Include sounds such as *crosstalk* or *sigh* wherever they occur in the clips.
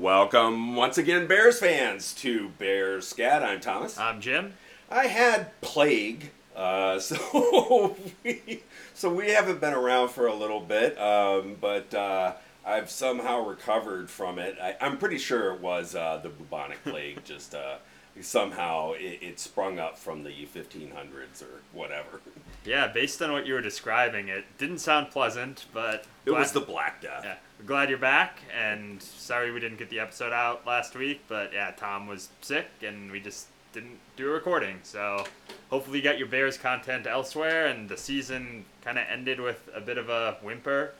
Welcome once again, Bears fans, to Bears Scat. I'm Thomas. I'm Jim. I had plague, uh, *laughs* so we, so we haven't been around for a little bit, um, but uh, I've somehow recovered from it. I, I'm pretty sure it was uh, the bubonic plague. just uh, somehow it, it sprung up from the 1500s or whatever. Yeah, based on what you were describing, it didn't sound pleasant, but It was the Black Death. Yeah, we're glad you're back, and sorry we didn't get the episode out last week, but yeah, Tom was sick, and we just didn't do a recording. So hopefully you got your Bears content elsewhere, and the season kind of ended with a bit of a whimper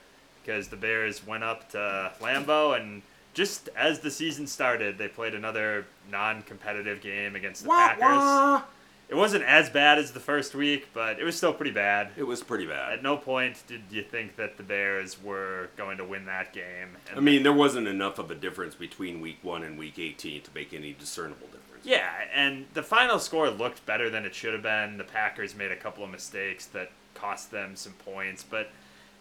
because the Bears went up to Lambeau, and just as the season started, they played another non-competitive game against the Wah, Packers. wah. It wasn't as bad as the first week, but it was still pretty bad. It was pretty bad. At no point did you think that the Bears were going to win that game. And I mean, there wasn't enough of a difference between week one and week 18 to make any discernible difference. yeah, and the final score looked better than it should have been. The Packers made a couple of mistakes that cost them some points, but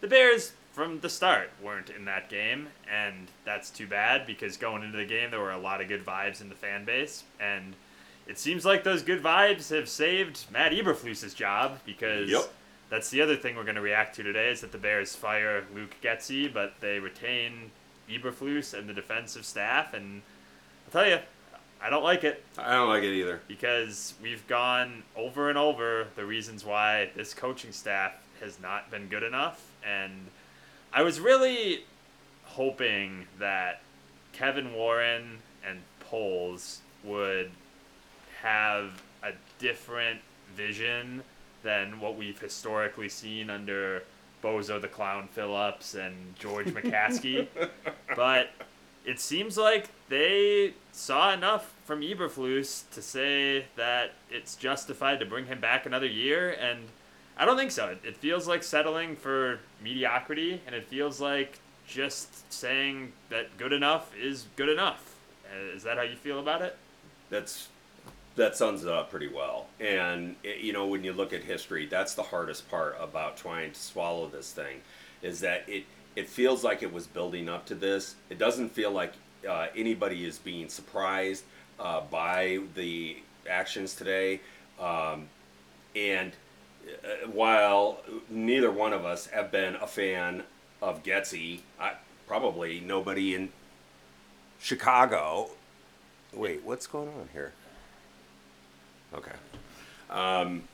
the Bears from the start weren't in that game, and that's too bad because going into the game there were a lot of good vibes in the fan base, and it seems like those good vibes have saved Matt Eberflus's job because Yep. that's the other thing we're going to react to today is that the Bears fire Luke Getsy, but they retain Eberflus and the defensive staff, and I'll tell you, I don't like it I don't like it either. because we've gone over and over the reasons why this coaching staff has not been good enough. And I was really hoping that Kevin Warren and Poles would have a different vision than what we've historically seen under Bozo the Clown Phillips and George *laughs* McCaskey. but it seems like they saw enough from Eberflus to say that it's justified to bring him back another year, and I don't think so. It, feels like settling for mediocrity, and it feels like just saying that good enough is good enough. Uh, Is that how you feel about it? That's that sums it up pretty well. And it, you know, when you look at history, that's the hardest part about trying to swallow this thing, is that it it feels like it was building up to this. It doesn't feel like uh, anybody is being surprised uh, by the actions today. Um, and while neither one of us have been a fan of Getsy, I, probably nobody in Chicago. Wait, what's going on here? Okay. Um,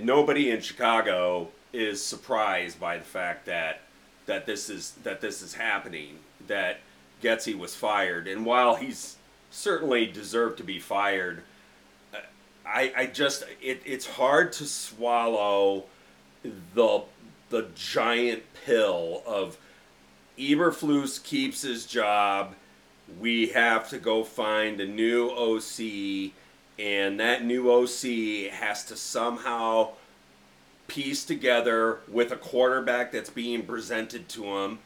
nobody in Chicago is surprised by the fact that that this is that this is happening. That Getsy was fired, and while he's certainly deserved to be fired, I I just it, it's hard to swallow the the giant pill of Eberflus keeps his job. We have to go find a new OC, and that new OC has to somehow piece together with a quarterback that's being presented to him.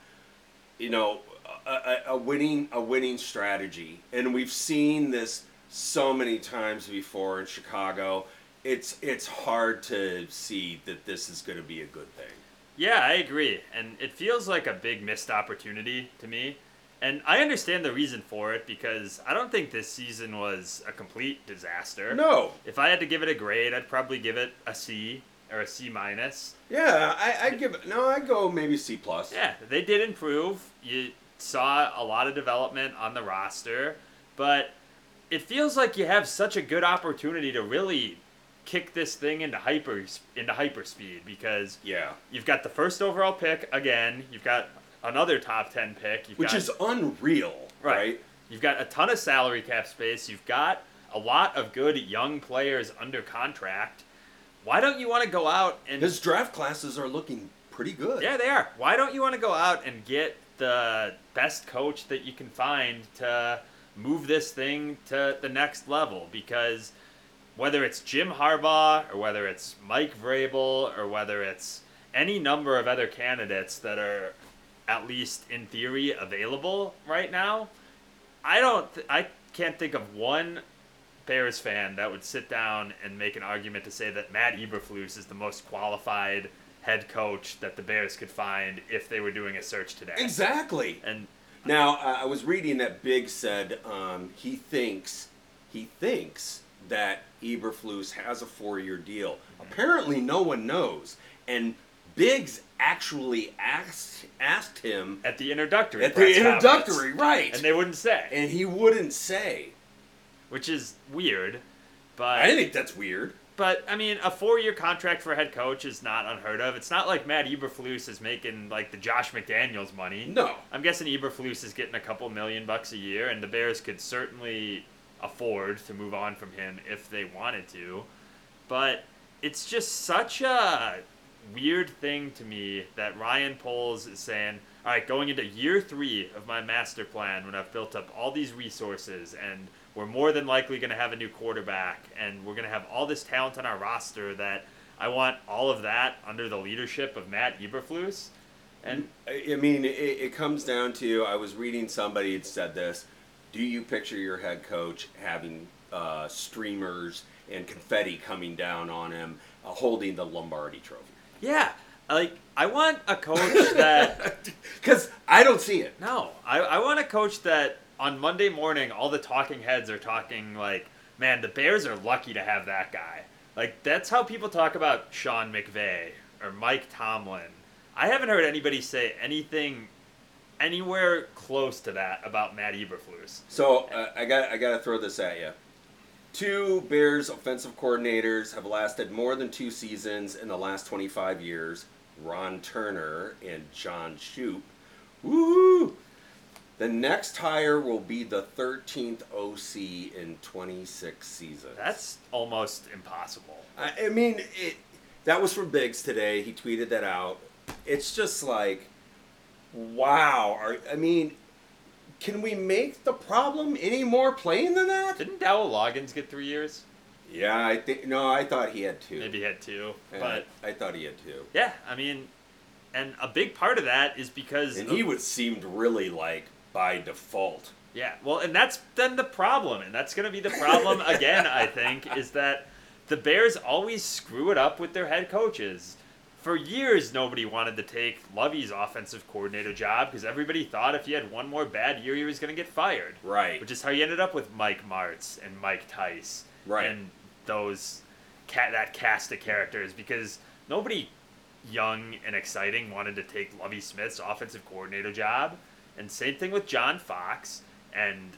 You know, a, a, a winning a winning strategy, and we've seen this so many times before in Chicago. It's it's hard to see that this is going to be a good thing. Yeah, I agree. And it feels like a big missed opportunity to me. And I understand the reason for it because I don't think this season was a complete disaster. No, If I had to give it a grade, I'd probably give it a C or a C minus. Yeah, I, I'd give it. No, I'd go maybe C plus. Yeah, they did improve. You saw a lot of development on the roster, but it feels like you have such a good opportunity to really kick this thing into hyper into hyperspeed because Yeah, you've got the first overall pick again. You've got another top ten pick. You've which got, is unreal, right? You've got a ton of salary cap space. You've got a lot of good young players under contract. Why don't you want to go out and His draft classes are looking pretty good. Yeah, they are. Why don't you want to go out and get the best coach that you can find to move this thing to the next level? Because whether it's Jim Harbaugh or whether it's Mike Vrabel or whether it's any number of other candidates that are at least in theory available right now, I don't. Th- I can't think of one Bears fan that would sit down and make an argument to say that Matt Eberflus is the most qualified head coach that the Bears could find if they were doing a search today. Exactly. And Now uh, I was reading that Biggs said um, he thinks he thinks that Eberflus has a four-year deal. Apparently, no one knows, and Biggs actually asked asked him At the introductory. at the introductory, right? And they wouldn't say, and he wouldn't say. which is weird. But I think that's weird. But I mean, a four-year contract for a head coach is not unheard of. It's not like Matt Eberflus is making like the Josh McDaniels money. No. I'm guessing Eberflus is getting a couple million bucks a year, and the Bears could certainly afford to move on from him if they wanted to. But it's just such a weird thing to me that Ryan Poles is saying, all right, going into year three of my master plan when I've built up all these resources and we're more than likely going to have a new quarterback and we're going to have all this talent on our roster that I want all of that under the leadership of Matt Eberflus. And I mean, it, it comes down to I was reading somebody had said this. Do you picture your head coach having uh, streamers and confetti coming down on him, uh, holding the Lombardi Trophy? yeah, like I want a coach that *laughs* Because I don't see it. No, I, I want a coach that on Monday morning all the talking heads are talking like, man, the Bears are lucky to have that guy. Like that's how people talk about Sean McVay or Mike Tomlin. I haven't heard anybody say anything anywhere close to that about Matt Eberflus. So uh, I got I got to throw this at you. Two Bears offensive coordinators have lasted more than two seasons in the last 25 years. Ron Turner and John Shoop. Woohoo! The next hire will be the 13th OC in 26 seasons. That's almost impossible. I, I mean, it. That was from Biggs today. He tweeted that out. It's just like, wow. Are, I mean, can we make the problem any more plain than that? Didn't Dowell Loggains get three years? Yeah, I think no. I thought he had two. Maybe he had two. And But I, I thought he had two. yeah, I mean, and a big part of that is because And of- he was seemed really like by default. Yeah, well, and that's then the problem, and that's going to be the problem *laughs* again. I think is that the Bears always screw it up with their head coaches. For years, nobody wanted to take Lovie's offensive coordinator job because everybody thought if he had one more bad year, he was going to get fired. Right. Which is how you ended up with Mike Martz and Mike Tice Right. and those cat that cast of characters because nobody young and exciting wanted to take Lovie Smith's offensive coordinator job. And same thing with John Fox. And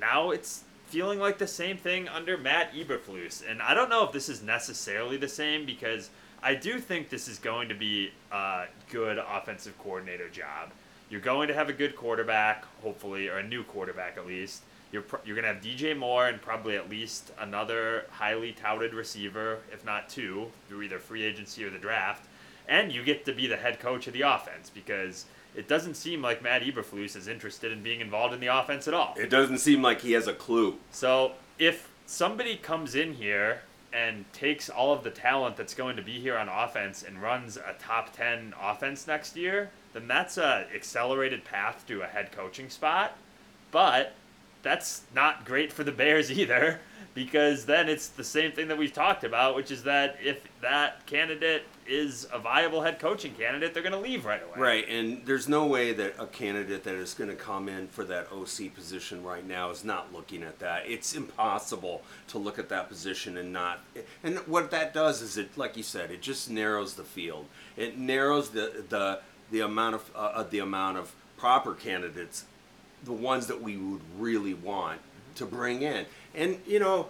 now it's feeling like the same thing under Matt Eberflus. And I don't know if this is necessarily the same because I do think this is going to be a good offensive coordinator job. You're going to have a good quarterback, hopefully, or a new quarterback at least. You're, you're going to have DJ Moore and probably at least another highly touted receiver, if not two, through either free agency or the draft. And you get to be the head coach of the offense because it doesn't seem like Matt Eberflus is interested in being involved in the offense at all. It doesn't seem like he has a clue. So if somebody comes in here and takes all of the talent that's going to be here on offense and runs a top 10 offense next year, then that's a accelerated path to a head coaching spot. But that's not great for the Bears *laughs* either because then it's the same thing that we've talked about, which is that if that candidate is a viable head coaching candidate, they're going to leave right away. Right, and there's no way that a candidate that is going to come in for that OC position right now is not looking at that. It's impossible to look at that position and not. And what that does is it, like you said, it just narrows the field. It narrows the the the amount of uh, the amount of proper candidates, the ones that we would really want to bring in. And you know,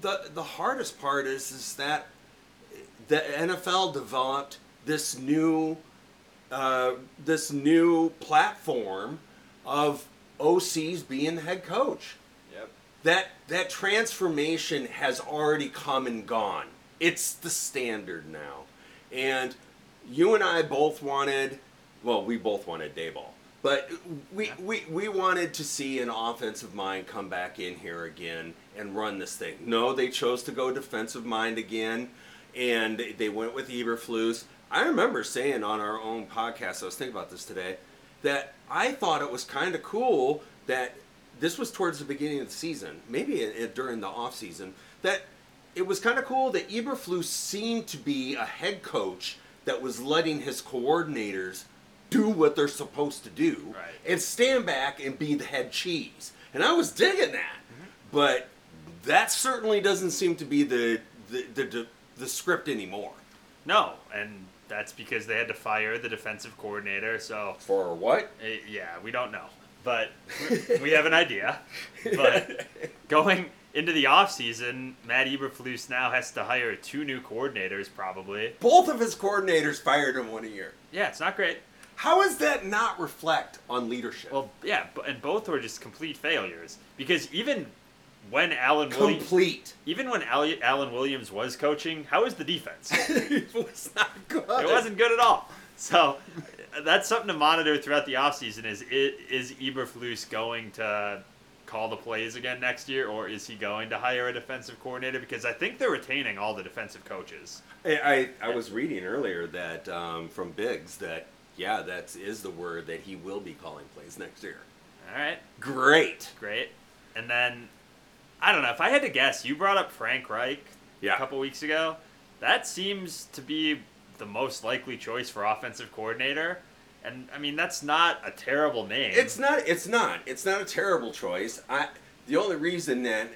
the the hardest part is is that the NFL developed this new uh, this new platform of OCs being the head coach. Yep. That that transformation has already come and gone. It's the standard now, and you and I both wanted. Well, we both wanted Daboll, but we, we we wanted to see an offensive mind come back in here again and run this thing. No, they chose to go defensive mind again, and they went with Eberflus. I remember saying on our own podcast, I was thinking about this today, that I thought it was kind of cool that this was towards the beginning of the season, maybe it, it- during the off season, that it was kind of cool that Eberflus seemed to be a head coach that was letting his coordinators do what they're supposed to do Right. and stand back and be the head cheese. And I was digging that, mm-hmm. but that certainly doesn't seem to be the the the, the, the script anymore. No, and that's because they had to fire the defensive coordinator. So For what? eh, yeah, we don't know, but we have an idea. But *laughs* going into the offseason, Matt Eberflus now has to hire two new coordinators, probably. Both of his coordinators fired him one year. Yeah, it's not great. How does that not reflect on leadership? Well, yeah, and both were just complete failures because even when Alan Williams, complete. even when Al- Alan Williams was coaching, how was the defense? *laughs* it was not good. it wasn't good at all. So that's something to monitor throughout the offseason is i- is Eberflus going to call the plays again next year or is he going to hire a defensive coordinator because I think they're retaining all the defensive coaches. I, I, I was reading earlier that um, from Biggs that yeah, that is the word that he will be calling plays next year. All right, Great. great. And then I don't know, if I had to guess, you brought up Frank Reich Yeah. a couple weeks ago. That seems to be the most likely choice for offensive coordinator. And I mean, that's not a terrible name. It's not. It's not. It's not a terrible choice. I. The only reason that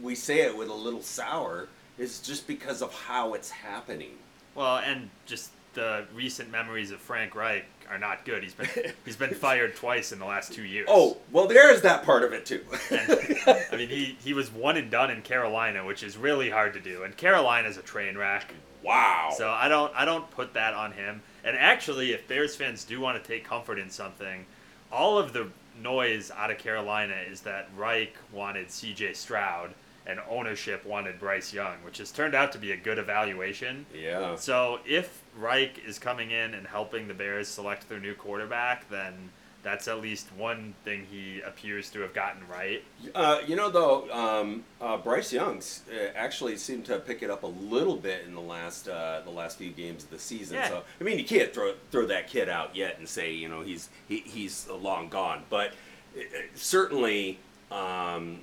we say it with a little sour is just because of how it's happening. Well, and just the recent memories of Frank Reich are not good. He's been *laughs* he's been fired twice in the last two years. Oh, well, there's that part of it too. And, I mean, he, he was one and done in Carolina, which is really hard to do. And Carolina's a train wreck. wow. So I don't I don't put that on him. And actually, if Bears fans do want to take comfort in something, all of the noise out of Carolina is that Reich wanted C.J. Stroud and ownership wanted Bryce Young, which has turned out to be a good evaluation. yeah. So if Reich is coming in and helping the Bears select their new quarterback, then that's at least one thing he appears to have gotten right. Uh, you know, though, um, uh, Bryce Young's uh, actually seemed to pick it up a little bit in the last uh, the last few games of the season. Yeah. So I mean, you can't throw throw that kid out yet and say you know he's he, he's long gone. But uh, certainly, um,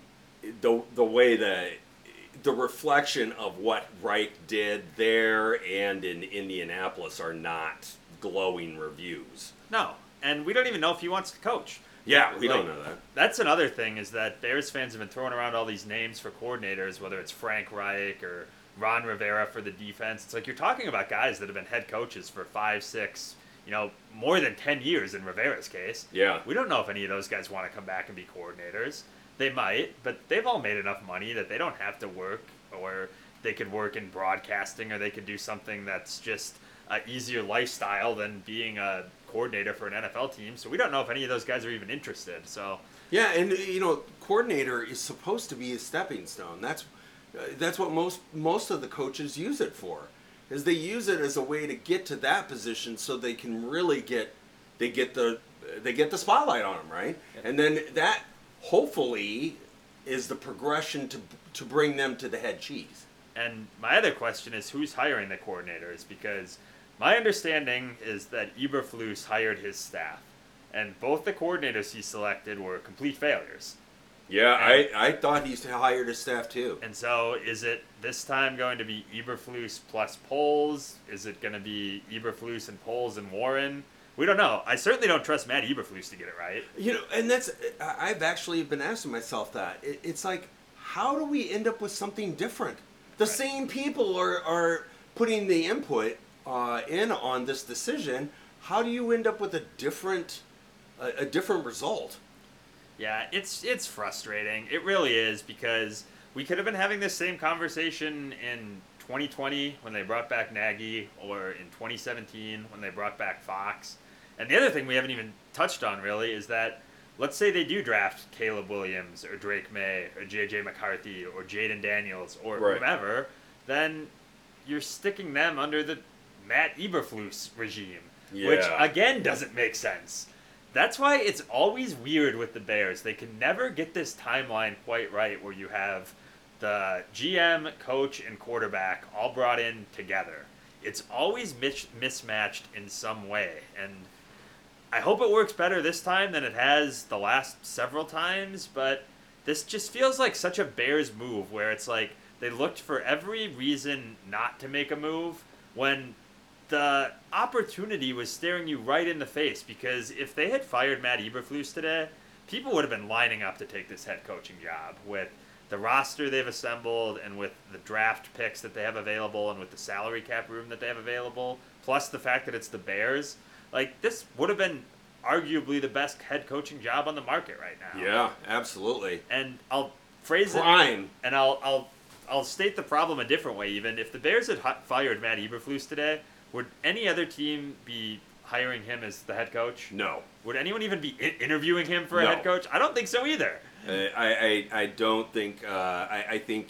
the the way the the reflection of what Reich did there and in Indianapolis are not glowing reviews. No, and we don't even know if he wants to coach. Yeah, we Like, don't know that. That's another thing is that Bears fans have been throwing around all these names for coordinators, whether it's Frank Reich or Ron Rivera for the defense. It's like you're talking about guys that have been head coaches for five, six, you know, more than 10 years in Rivera's case. Yeah. We don't know if any of those guys want to come back and be coordinators. They might, but they've all made enough money that they don't have to work, or they could work in broadcasting, or they could do something that's just a easier lifestyle than being a coordinator for an NFL team. So we don't know if any of those guys are even interested. So Yeah, and you know, coordinator is supposed to be a stepping stone. That's uh, that's what most most of the coaches use it for. Is they use it as a way to get to that position so they can really get they get the they get the spotlight on them, right? And then that hopefully is the progression to to bring them to the head cheese. And my other question is who's hiring the coordinators? Because my understanding is that Eberflus hired his staff, and both the coordinators he selected were complete failures. Yeah, I, I thought he hired his staff too. And so, is it this time going to be Eberflus plus Poles? Is it going to be Eberflus and Poles and Warren? We don't know. I certainly don't trust Matt Eberflus to get it right. You know, and that's I've actually been asking myself that. It, it's like, how do we end up with something different? The Right. same people are are putting the input uh, in on this decision. How do you end up with a different a, a different result? Yeah, it's it's frustrating. It really is because we could have been having this same conversation in 2020 when they brought back Nagy, or in 2017 when they brought back Fox. And the other thing we haven't even touched on really is that let's say they do draft Caleb Williams or Drake Maye or JJ McCarthy or Jayden Daniels or Right. whomever, then you're sticking them under the Matt Eberflus regime, which again doesn't make sense. That's why it's always weird with the Bears. They can never get this timeline quite right where you have the GM, coach, and quarterback all brought in together. It's always mis- mismatched in some way. And I hope it works better this time than it has the last several times, but this just feels like such a Bears move where it's like they looked for every reason not to make a move when the opportunity was staring you right in the face because if they had fired Matt Eberflus today, people would have been lining up to take this head coaching job with the roster they've assembled and with the draft picks that they have available and with the salary cap room that they have available, plus the fact that it's the Bears. Like this would have been arguably the best head coaching job on the market right now. Yeah, absolutely. And I'll phrase Prime. it and I'll I'll I'll state the problem a different way even if the Bears had fired Matt Eberflus today, would any other team be hiring him as the head coach? No. Would anyone even be I- interviewing him for a No. head coach? I don't think so either. Uh, I, I, I don't think, uh, I, I think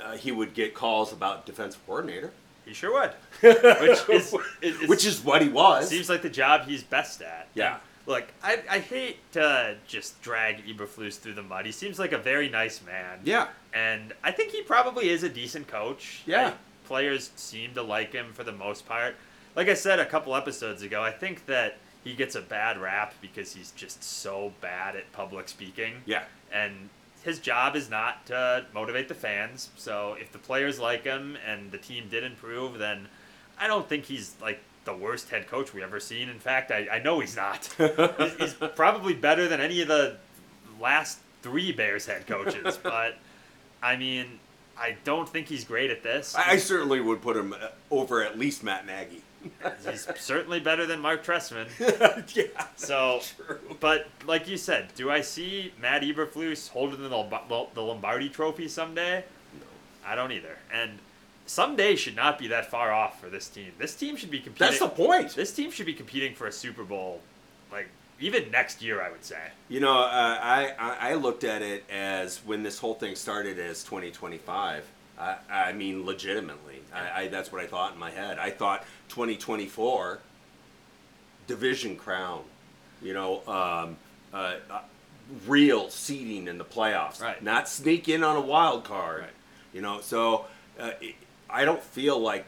uh, he would get calls about defensive coordinator. He sure would. *laughs* Which is, is, is Which is what he was. seems like the job he's best at. Yeah. And, look, I, I hate to just drag Eberflus through the mud. He seems like a very nice man. yeah. And I think he probably is a decent coach. Yeah. I- players seem to like him for the most part. Like I said a couple episodes ago, I think that he gets a bad rap because he's just so bad at public speaking. Yeah. And his job is not to motivate the fans. So if the players like him and the team did improve, then I don't think he's like the worst head coach we ever seen. In fact, I, I know he's not. *laughs* he's, he's probably better than any of the last three Bears head coaches. *laughs* but I mean, I don't think he's great at this. I, I certainly would put him uh, over at least Matt Nagy. *laughs* he's certainly better than Marc Trestman. *laughs* yeah. So, True. but like you said, do I see Matt Eberflus holding the, the Lombardi Trophy someday? No. I don't either. And someday should not be that far off for this team. This team should be competing. That's the point. This team should be competing for a Super Bowl, like even next year. I would say. You know, uh, I, I I looked at it as when this whole thing started as 2025. I, I mean, legitimately, I, I that's what I thought in my head. I thought 2024 division crown. You know, um, uh, uh, real seeding in the playoffs, Right. Not sneak in on a wild card. Right. You know, so uh, it- I don't feel like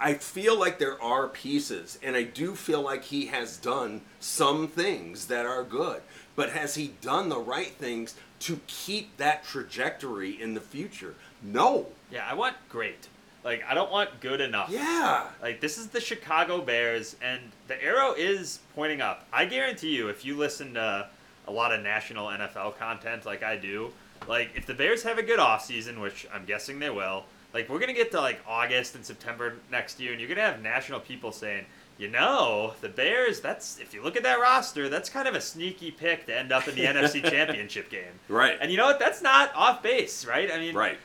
I feel like there are pieces, and I do feel like he has done some things that are good. But has he done the right things to keep that trajectory in the future? No. Yeah, I want great. Like I don't want good enough. Yeah. Like this is the Chicago Bears, and the arrow is pointing up. I guarantee you, if you listen to a lot of national NFL content like I do, like if the Bears have a good offseason, which I'm guessing they will, like we're gonna get to like August and September next year, and you're gonna have national people saying, you know, the Bears. That's if you look at that roster, that's kind of a sneaky pick to end up in the NFC *laughs* Championship game. Right. And you know what? That's not off base, right? I mean, Right.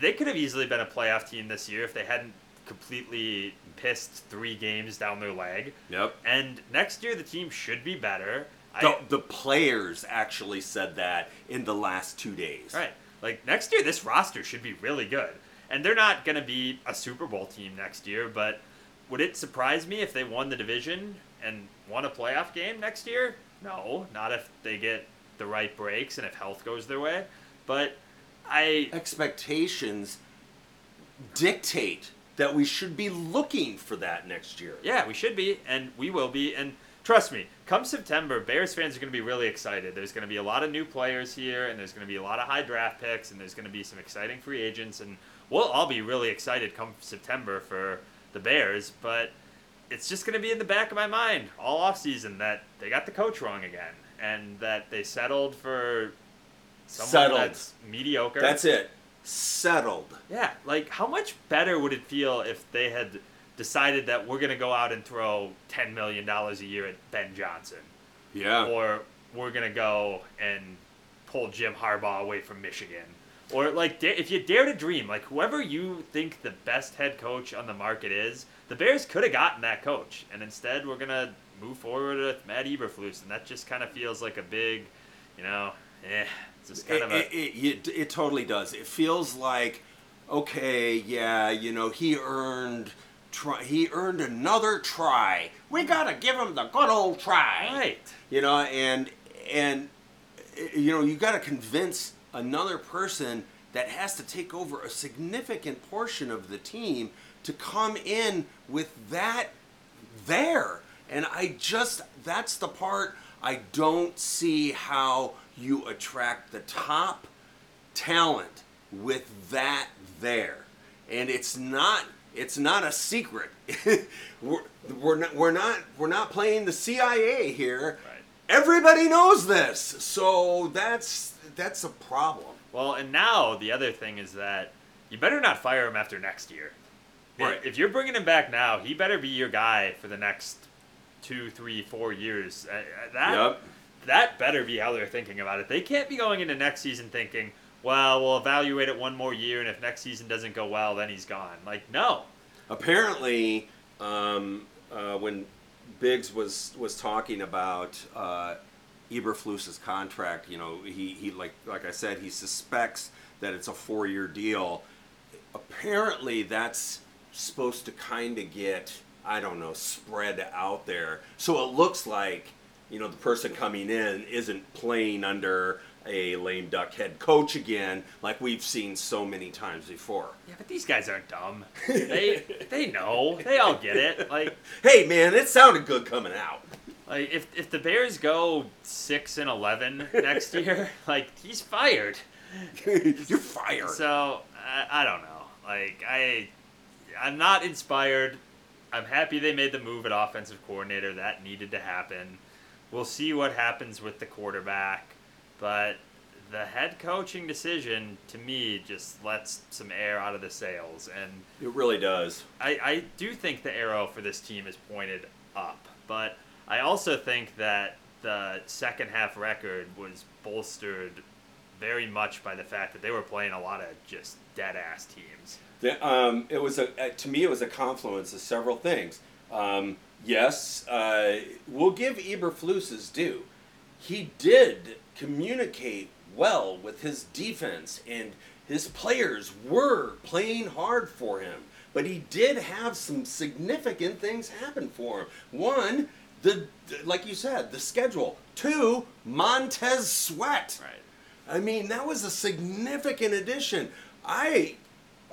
They could have easily been a playoff team this year if they hadn't completely pissed three games down their leg. Yep. And next year the team should be better. The, I, the players actually said that in the last two days. right. Like next year this roster should be really good. And they're not going to be a Super Bowl team next year, but would it surprise me if they won the division and won a playoff game next year? No, not if they get the right breaks and if health goes their way. But I Expectations dictate that we should be looking for that next year. Yeah, we should be, and we will be. And trust me, come September, Bears fans are going to be really excited. There's going to be a lot of new players here, and there's going to be a lot of high draft picks, and there's going to be some exciting free agents, and we'll all be really excited come September for the Bears. But it's just going to be in the back of my mind all off season that they got the coach wrong again, and that they settled for someone Settled. that's mediocre. That's it. Settled. Yeah, like how much better would it feel if they had decided that we're gonna go out and throw ten million dollars a year at Ben Johnson, Yeah. or we're gonna go and pull Jim Harbaugh away from Michigan, or like if you dare to dream, like whoever you think the best head coach on the market is, the Bears could have gotten that coach, and instead we're gonna move forward with Matt Eberflus, and that just kind of feels like a big, you know, eh, just kind it, of a it, it, it, totally does. It feels like, okay, yeah, you know, he earned, try, he earned another try. We gotta give him the good old try, right. You know, and and eh, you know, you gotta convince another person that has to take over a significant portion of the team to come in with that there. And I just, that's the part I don't see how you attract the top talent with that there. And it's not, it's not a secret. *laughs* we're, we're not we're not we're not playing the CIA here. Right. Everybody knows this, so that's that's a problem. Well, and now the other thing is that you better not fire him after next year. If- Right. If you're bringing him back now, he better be your guy for the next two, three, four years. Uh, uh, that Yep. That better be how they're thinking about it. They can't be going into next season thinking, well, we'll evaluate it one more year, and if next season doesn't go well, then he's gone. Like, no. Apparently, um, uh, when Biggs was was talking about uh, Eberflus's contract, you know, he, he like like I said, he suspects that it's a four year deal. Apparently, that's supposed to kind of get I don't know spread out there, so it looks like you know the person coming in isn't playing under a lame duck head coach again, like we've seen so many times before. Yeah, but these guys aren't dumb. *laughs* They they know. They all get it. Like Hey man, it sounded good coming out. like if if the Bears go six and eleven next year, *laughs* like he's fired. *laughs* You're fired. So I, I don't know. Like I, I'm not inspired. I'm happy they made the move at offensive coordinator. That needed to happen. We'll see what happens with the quarterback, but the head coaching decision to me just lets some air out of the sails, and it really does. I, I do think the arrow for this team is pointed up, but I also think that the second half record was bolstered very much by the fact that they were playing a lot of just dead ass teams. The, um, it was a uh, to me it was a confluence of several things. Um, yes, uh, we'll give Eberflus his due. He did communicate well with his defense, and his players were playing hard for him. But he did have some significant things happen for him. One, the like you said, the schedule. Two, Montez Sweat. Right. I mean, that was a significant addition. I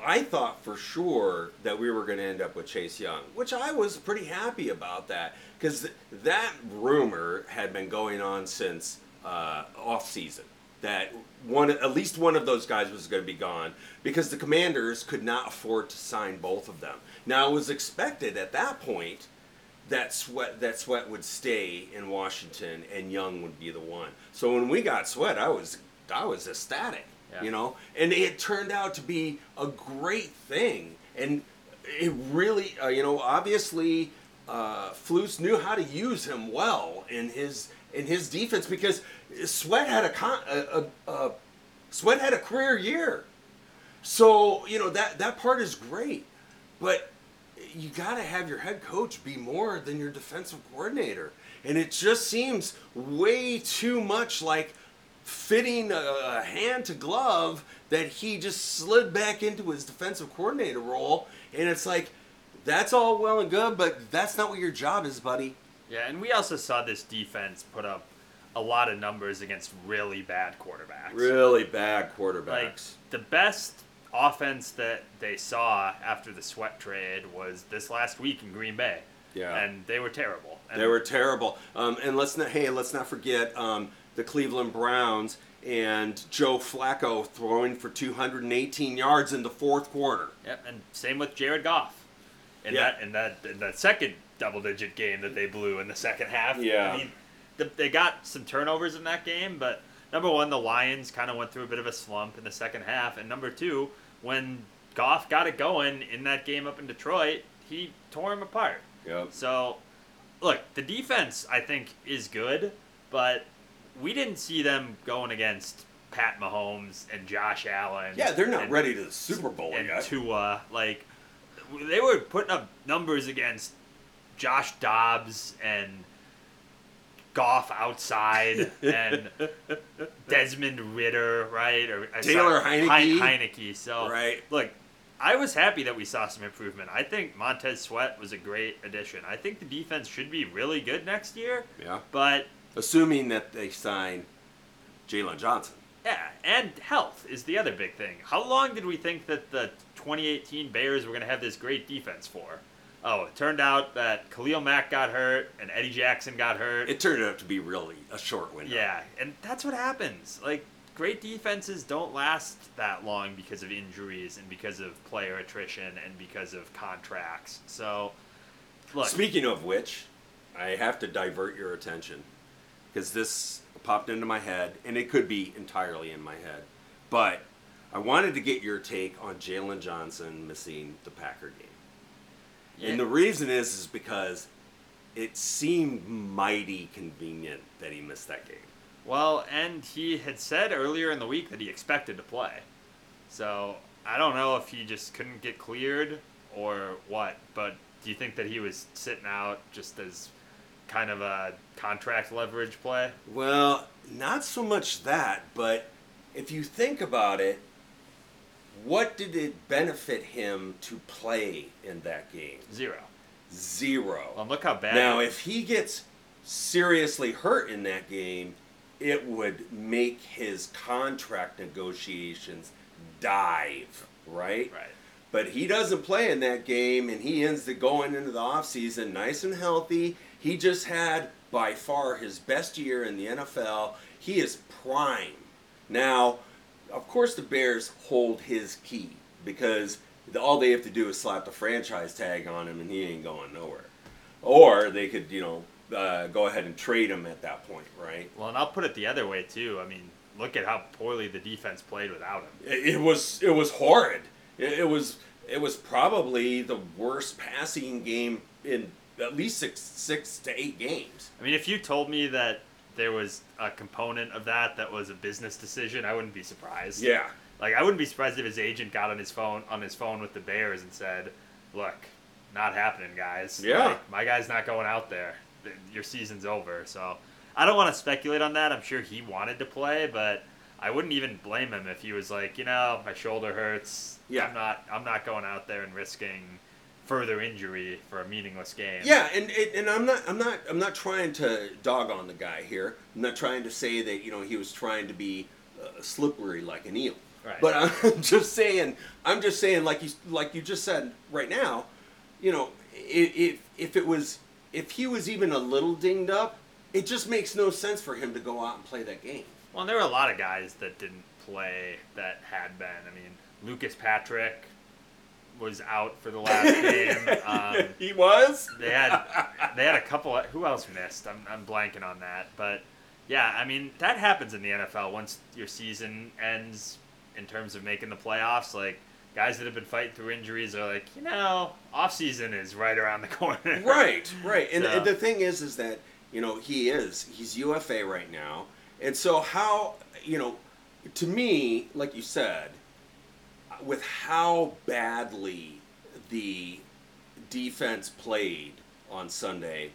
I thought for sure that we were going to end up with Chase Young, which I was pretty happy about that because th- that rumor had been going on since uh, off season that one at least one of those guys was going to be gone because the Commanders could not afford to sign both of them. Now it was expected at that point that Sweat that Sweat would stay in Washington and Young would be the one. So when we got Sweat, I was I was ecstatic, Yeah. you know, and it turned out to be a great thing, and it really, uh, you know, obviously, uh, Flus knew how to use him well in his in his defense because Sweat had a con- a, a, a Sweat had a career year. So you know that that part is great, but you got to have your head coach be more than your defensive coordinator, and it just seems way too much like fitting a, hand to glove that he just slid back into his defensive coordinator role, and it's like that's all well and good, but that's not what your job is, buddy. Yeah, and we also saw this defense put up a lot of numbers against really bad quarterbacks. Really bad quarterbacks. Like the best offense that they saw after the sweat trade was this last week in Green Bay. Yeah. And they were terrible. And They were terrible. Um, and let's not hey, let's not forget um, the Cleveland Browns and Joe Flacco throwing for 218 yards in the fourth quarter. Yep, and same with Jared Goff. In Yeah. that in that in that second double digit game that they blew in the second half. Yeah. I mean, the, they got some turnovers in that game, but number one, the Lions kind of went through a bit of a slump in the second half, and number two, when Goff got it going in that game up in Detroit, he tore him apart. Yep. So, look, the defense I think is good, but we didn't see them going against Pat Mahomes and Josh Allen. Yeah, they're not and- ready to the Super Bowl and yet. Tua. Like they were putting up numbers against Josh Dobbs and Goff outside *laughs* and Desmond Ridder, right? Or uh, Taylor sorry, Heinicke. Hein- Heinicke. So Right. look, I was happy that we saw some improvement. I think Montez Sweat was a great addition. I think the defense should be really good next year, Yeah. but Assuming that they sign Jaylon Johnson. Yeah, and health is the other big thing. How long did we think that the 2018 Bears were going to have this great defense for? Oh, it turned out that Khalil Mack got hurt and Eddie Jackson got hurt. It turned out to be really a short window. yeah, and that's what happens. Like great defenses don't last that long because of injuries and because of player attrition and because of contracts. So, look. Speaking of which, I have to divert your attention because this popped into my head, and it could be entirely in my head. But I wanted to get your take on Jaylon Johnson missing the Packer game. Yeah. And the reason is is because it seemed mighty convenient that he missed that game. Well, and he had said earlier in the week that he expected to play. So I don't know if he just couldn't get cleared or what, but do you think that he was sitting out just as kind of a contract leverage play? Well, not so much that, but if you think about it, what did it benefit him to play in that game? Zero. Zero. Well, look how bad. Now, if he gets seriously hurt in that game, it would make his contract negotiations dive, right? right. But he doesn't play in that game, and he ends the going into the offseason nice and healthy. He just had by far his best year in the NFL. He is prime. Now, of course, the Bears hold his key because all they have to do is slap the franchise tag on him, and he ain't going nowhere. Or they could, you know, uh, go ahead and trade him at that point, right? Well, and I'll put it the other way too. I mean, look at how poorly the defense played without him. It, it was it was horrid. It, it was it was probably the worst passing game in at least six six to eight games. I mean, if you told me that there was a component of that that was a business decision, I wouldn't be surprised. Yeah. Like I wouldn't be surprised if his agent got on his phone on his phone with the Bears and said, "Look, not happening, guys. Yeah. Like, my guy's not going out there. Your season's over." So I don't want to speculate on that. I'm sure he wanted to play, but I wouldn't even blame him if he was like, you know, my shoulder hurts. Yeah. I'm not. I'm not going out there and risking further injury for a meaningless game. Yeah, and and and I'm not I'm not I'm not trying to dog on the guy here. I'm not trying to say that you know he was trying to be uh, slippery like an eel. Right. But I'm *laughs* just saying I'm just saying like you like you just said right now, you know, if if it was if he was even a little dinged up, it just makes no sense for him to go out and play that game. Well, there were a lot of guys that didn't play that had been. I mean, Lucas Patrick was out for the last game. *laughs* Um, he was. they had they had a couple. Who else missed? I'm I'm blanking on that. But yeah, I mean that happens in the NFL once your season ends in terms of making the playoffs. Like guys that have been fighting through injuries are like, you know, off season is right around the corner. *laughs* right right and, So- and the thing is is that you know he is he's ufa right now and so how you know to me like you said with how badly the defense played on sunday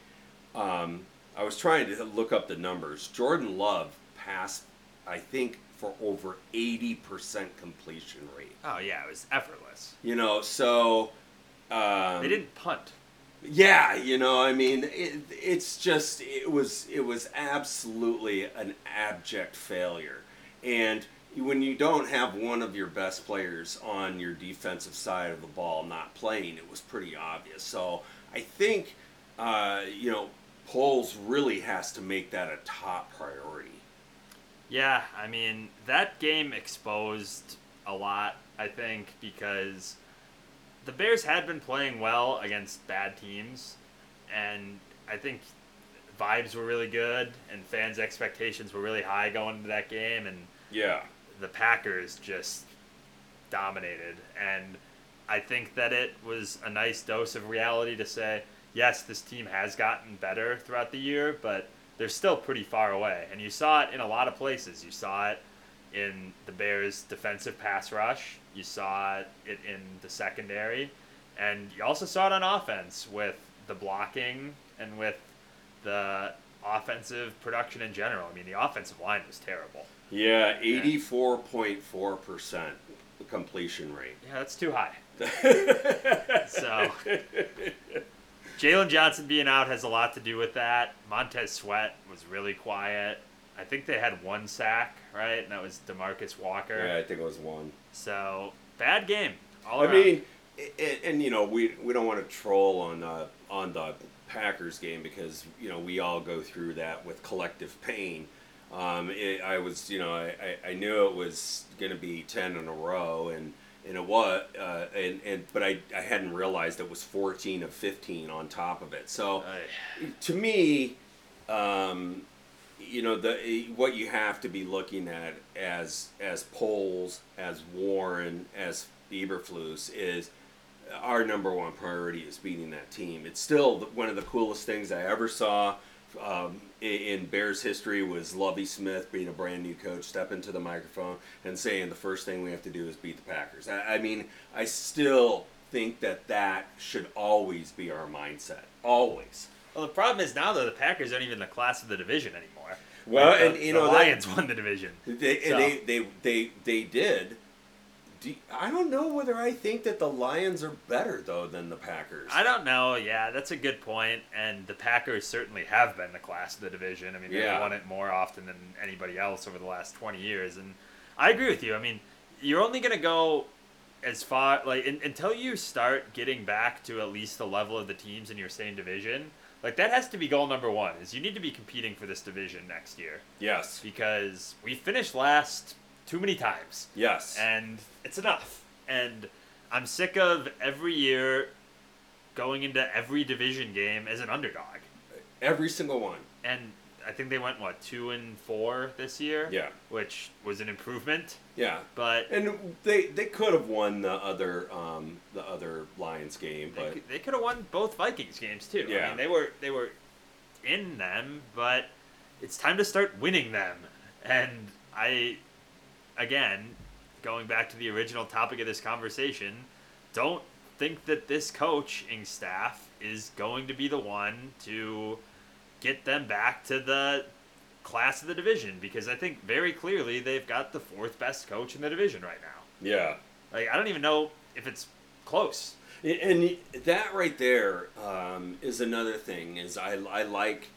um, i was trying to look up the numbers jordan love passed i think for over 80% completion rate Oh yeah, it was effortless. you know so um, They didn't punt. yeah, you know, I mean, it, it's just it was it was absolutely an abject failure. And when you don't have one of your best players on your defensive side of the ball not playing, it was pretty obvious. So I think uh, you know, Poles really has to make that a top priority. Yeah, I mean, that game exposed a lot, I think, because the Bears had been playing well against bad teams, and I think vibes were really good, and fans' expectations were really high going into that game, and Yeah. The Packers just dominated. And I think that it was a nice dose of reality to say, yes, this team has gotten better throughout the year, but they're still pretty far away. And you saw it in a lot of places. You saw it in the Bears' defensive pass rush, you saw it in the secondary, and you also saw it on offense with the blocking and with the offensive production in general. I mean, the offensive line was terrible. Yeah, 84.4% completion rate. Yeah, that's too high. *laughs* So, Jaylon Johnson being out has a lot to do with that. Montez Sweat was really quiet. I think they had one sack, right? And that was Demarcus Walker. Yeah, I think it was one. So, bad game. All I around. mean, and, and you know, we we don't want to troll on uh, on the Packers game because you know we all go through that with collective pain. Um, it, I was, you know, I, I, I knew it was going to be ten in a row, and and it was, uh, and and but I, I hadn't realized it was fourteen of fifteen on top of it. So to me, um, you know, the what you have to be looking at as as Poles, as Warren, as Eberflus is our number one priority is beating that team. It's still one of the coolest things I ever saw um, in Bears history was Lovie Smith being a brand new coach, step into the microphone and saying the first thing we have to do is beat the Packers. I, I mean, I still think that that should always be our mindset. Always. Well, the problem is now though the Packers aren't even the class of the division anymore. Well, Like, the, and you the know Lions that, won the division. they, So- they they they they did. Do, I don't know whether I think that the Lions are better though than the Packers. I don't know. Yeah, that's a good point. And the Packers certainly have been the class of the division. I mean, they've won it more often than anybody else over the last 20 years. And I agree with you. I mean, you're only going to go as far, like, in, until you start getting back to at least the level of the teams in your same division. Like, that has to be goal number one, is you need to be competing for this division next year. yes. Because we finished last too many times Yes. and it's enough. And I'm sick of every year going into every division game as an underdog. Every single one. And I think they went what two and four this year. Yeah. which was an improvement. Yeah. But And they they could have won the other um, the other Lions game, they, but could- they could have won both Vikings games too. I Yeah. mean, they were they were in them, but it's time to start winning them. And I, again, going back to the original topic of this conversation, don't think that this coaching staff is going to be the one to get them back to the class of the division because I think very clearly they've got the fourth best coach in the division right now. yeah. Like I don't even know if it's close. And that right there um, is another thing. Is I, I like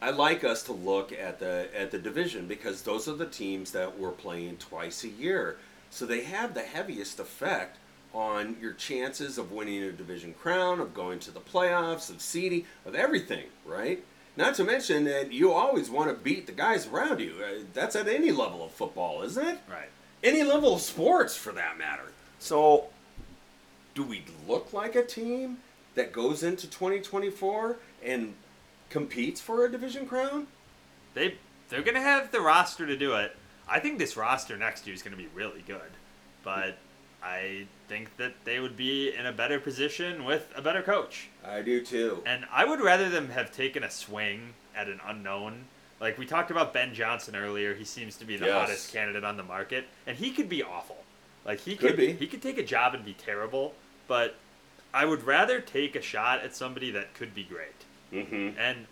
I like us to look at the at the division because those are the teams that we're playing twice a year, so they have the heaviest effect on your chances of winning a division crown, of going to the playoffs, of seeding, of everything. Right. Not to mention that you always want to beat the guys around you. Uh, That's at any level of football, isn't it? Right. any level of sports for that matter. So, do we look like a team that goes into 2024 and competes for a division crown? They they're gonna have the roster to do it. I think this roster next year is gonna be really good, but I think that they would be in a better position with a better coach. I do too. And I would rather them have taken a swing at an unknown. Like we talked about Ben Johnson earlier, he seems to be the Yes. hottest candidate on the market, and he could be awful. Like he Could could, be. he could take a job and be terrible, but I would rather take a shot at somebody that could be great. Mm-hmm. And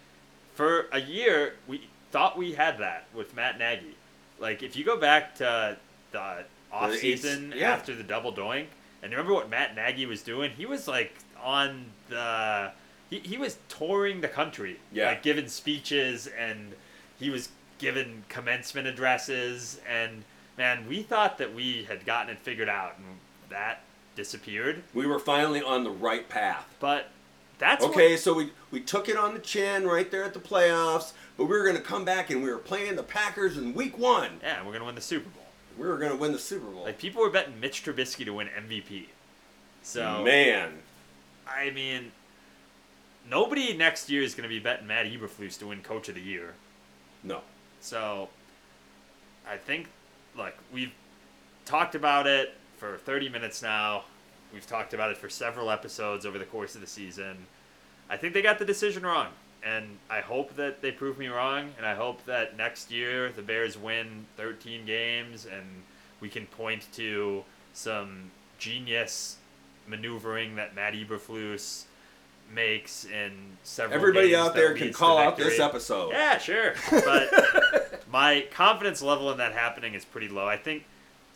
for a year, we thought we had that with Matt Nagy. Like, if you go back to the off season yeah. after the double doink, and remember what Matt Nagy was doing? He was like on the. He, he was touring the country, Yeah. like giving speeches, and he was giving commencement addresses. And man, we thought that we had gotten it figured out, and that disappeared. We were finally on the right path. But that's what- Okay, so we, we took it on the chin right there at the playoffs, but we were going to come back and we were playing the Packers in week one. yeah, we're gonna win the Super Bowl. We were going to win the Super Bowl. Like people were betting Mitch Trubisky to win MVP. So Man. I mean, nobody next year is going to be betting Matt Eberflus to win Coach of the Year. No. So I think, like we've talked about it for 30 minutes now. We've talked about it for several episodes over the course of the season. I think they got the decision wrong, and I hope that they prove me wrong. And I hope that next year the Bears win 13 games, and we can point to some genius maneuvering that Matt Eberflus makes in several. Everybody out there can call out this episode. Yeah, sure. But *laughs* my confidence level in that happening is pretty low. I think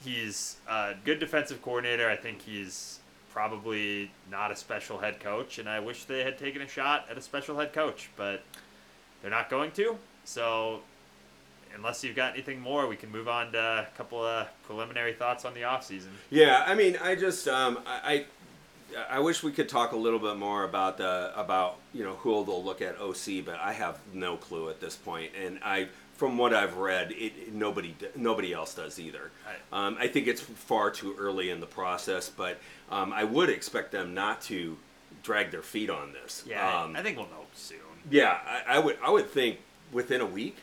he's a good defensive coordinator. I think he's probably not a special head coach, and I wish they had taken a shot at a special head coach, but they're not going to. So, unless you've got anything more, we can move on to a couple of preliminary thoughts on the offseason. Yeah, I mean, I just um, I, I wish we could talk a little bit more about the about you know who they'll look at OC, but I have no clue at this point, and I from what I've read, it, nobody nobody else does either. Right. Um, I think it's far too early in the process, but um, I would expect them not to drag their feet on this. Yeah, Um, I think we'll know soon. yeah, I, I would I would think within a week.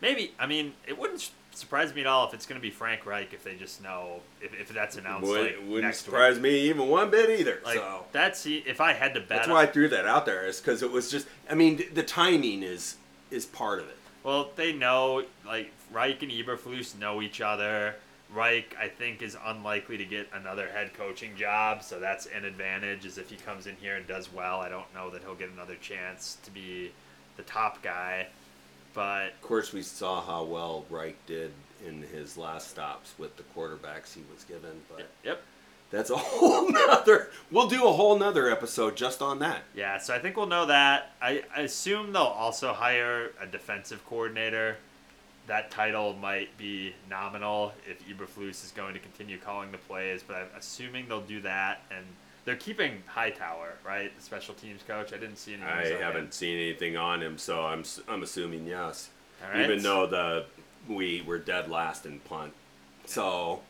Maybe. I mean, it wouldn't surprise me at all if it's going to be Frank Reich if they just know if, if that's announced Would, like wouldn't surprise week. me even one bit either. Like so that's if I had to bet. that's why I threw that out there, is because it was just. I mean, the timing is is part of it. Well, they know like Reich and Eberflus know each other. Reich, I think, is unlikely to get another head coaching job, so that's an advantage. Is if he comes in here and does well, I don't know that he'll get another chance to be the top guy. But Of course, we saw how well Reich did in his last stops with the quarterbacks he was given, but yep, that's a *laughs* whole nother. We'll do a whole nother episode just on that. Yeah, so I think we'll know that. I, I assume they'll also hire a defensive coordinator. That title might be nominal if Eberflus is going to continue calling the plays, but I'm assuming they'll do that. And they're keeping Hightower, right? The special teams coach. I didn't see any. I news on him. haven't seen anything on him, so I'm s- I'm assuming yes. All right. Even though the we were dead last in punt, so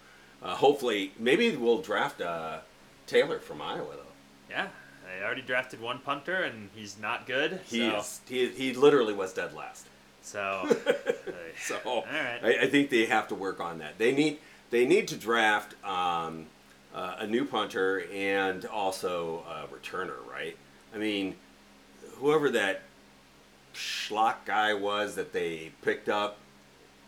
uh, hopefully maybe we'll draft uh, Taylor from Iowa though. Yeah, I already drafted one punter, and he's not good. He so, is he, he literally was dead last. So, *laughs* uh, So all right. I, I think they have to work on that. They need they need to draft um, uh, a new punter and also a returner, right? I mean, whoever that schlock guy was that they picked up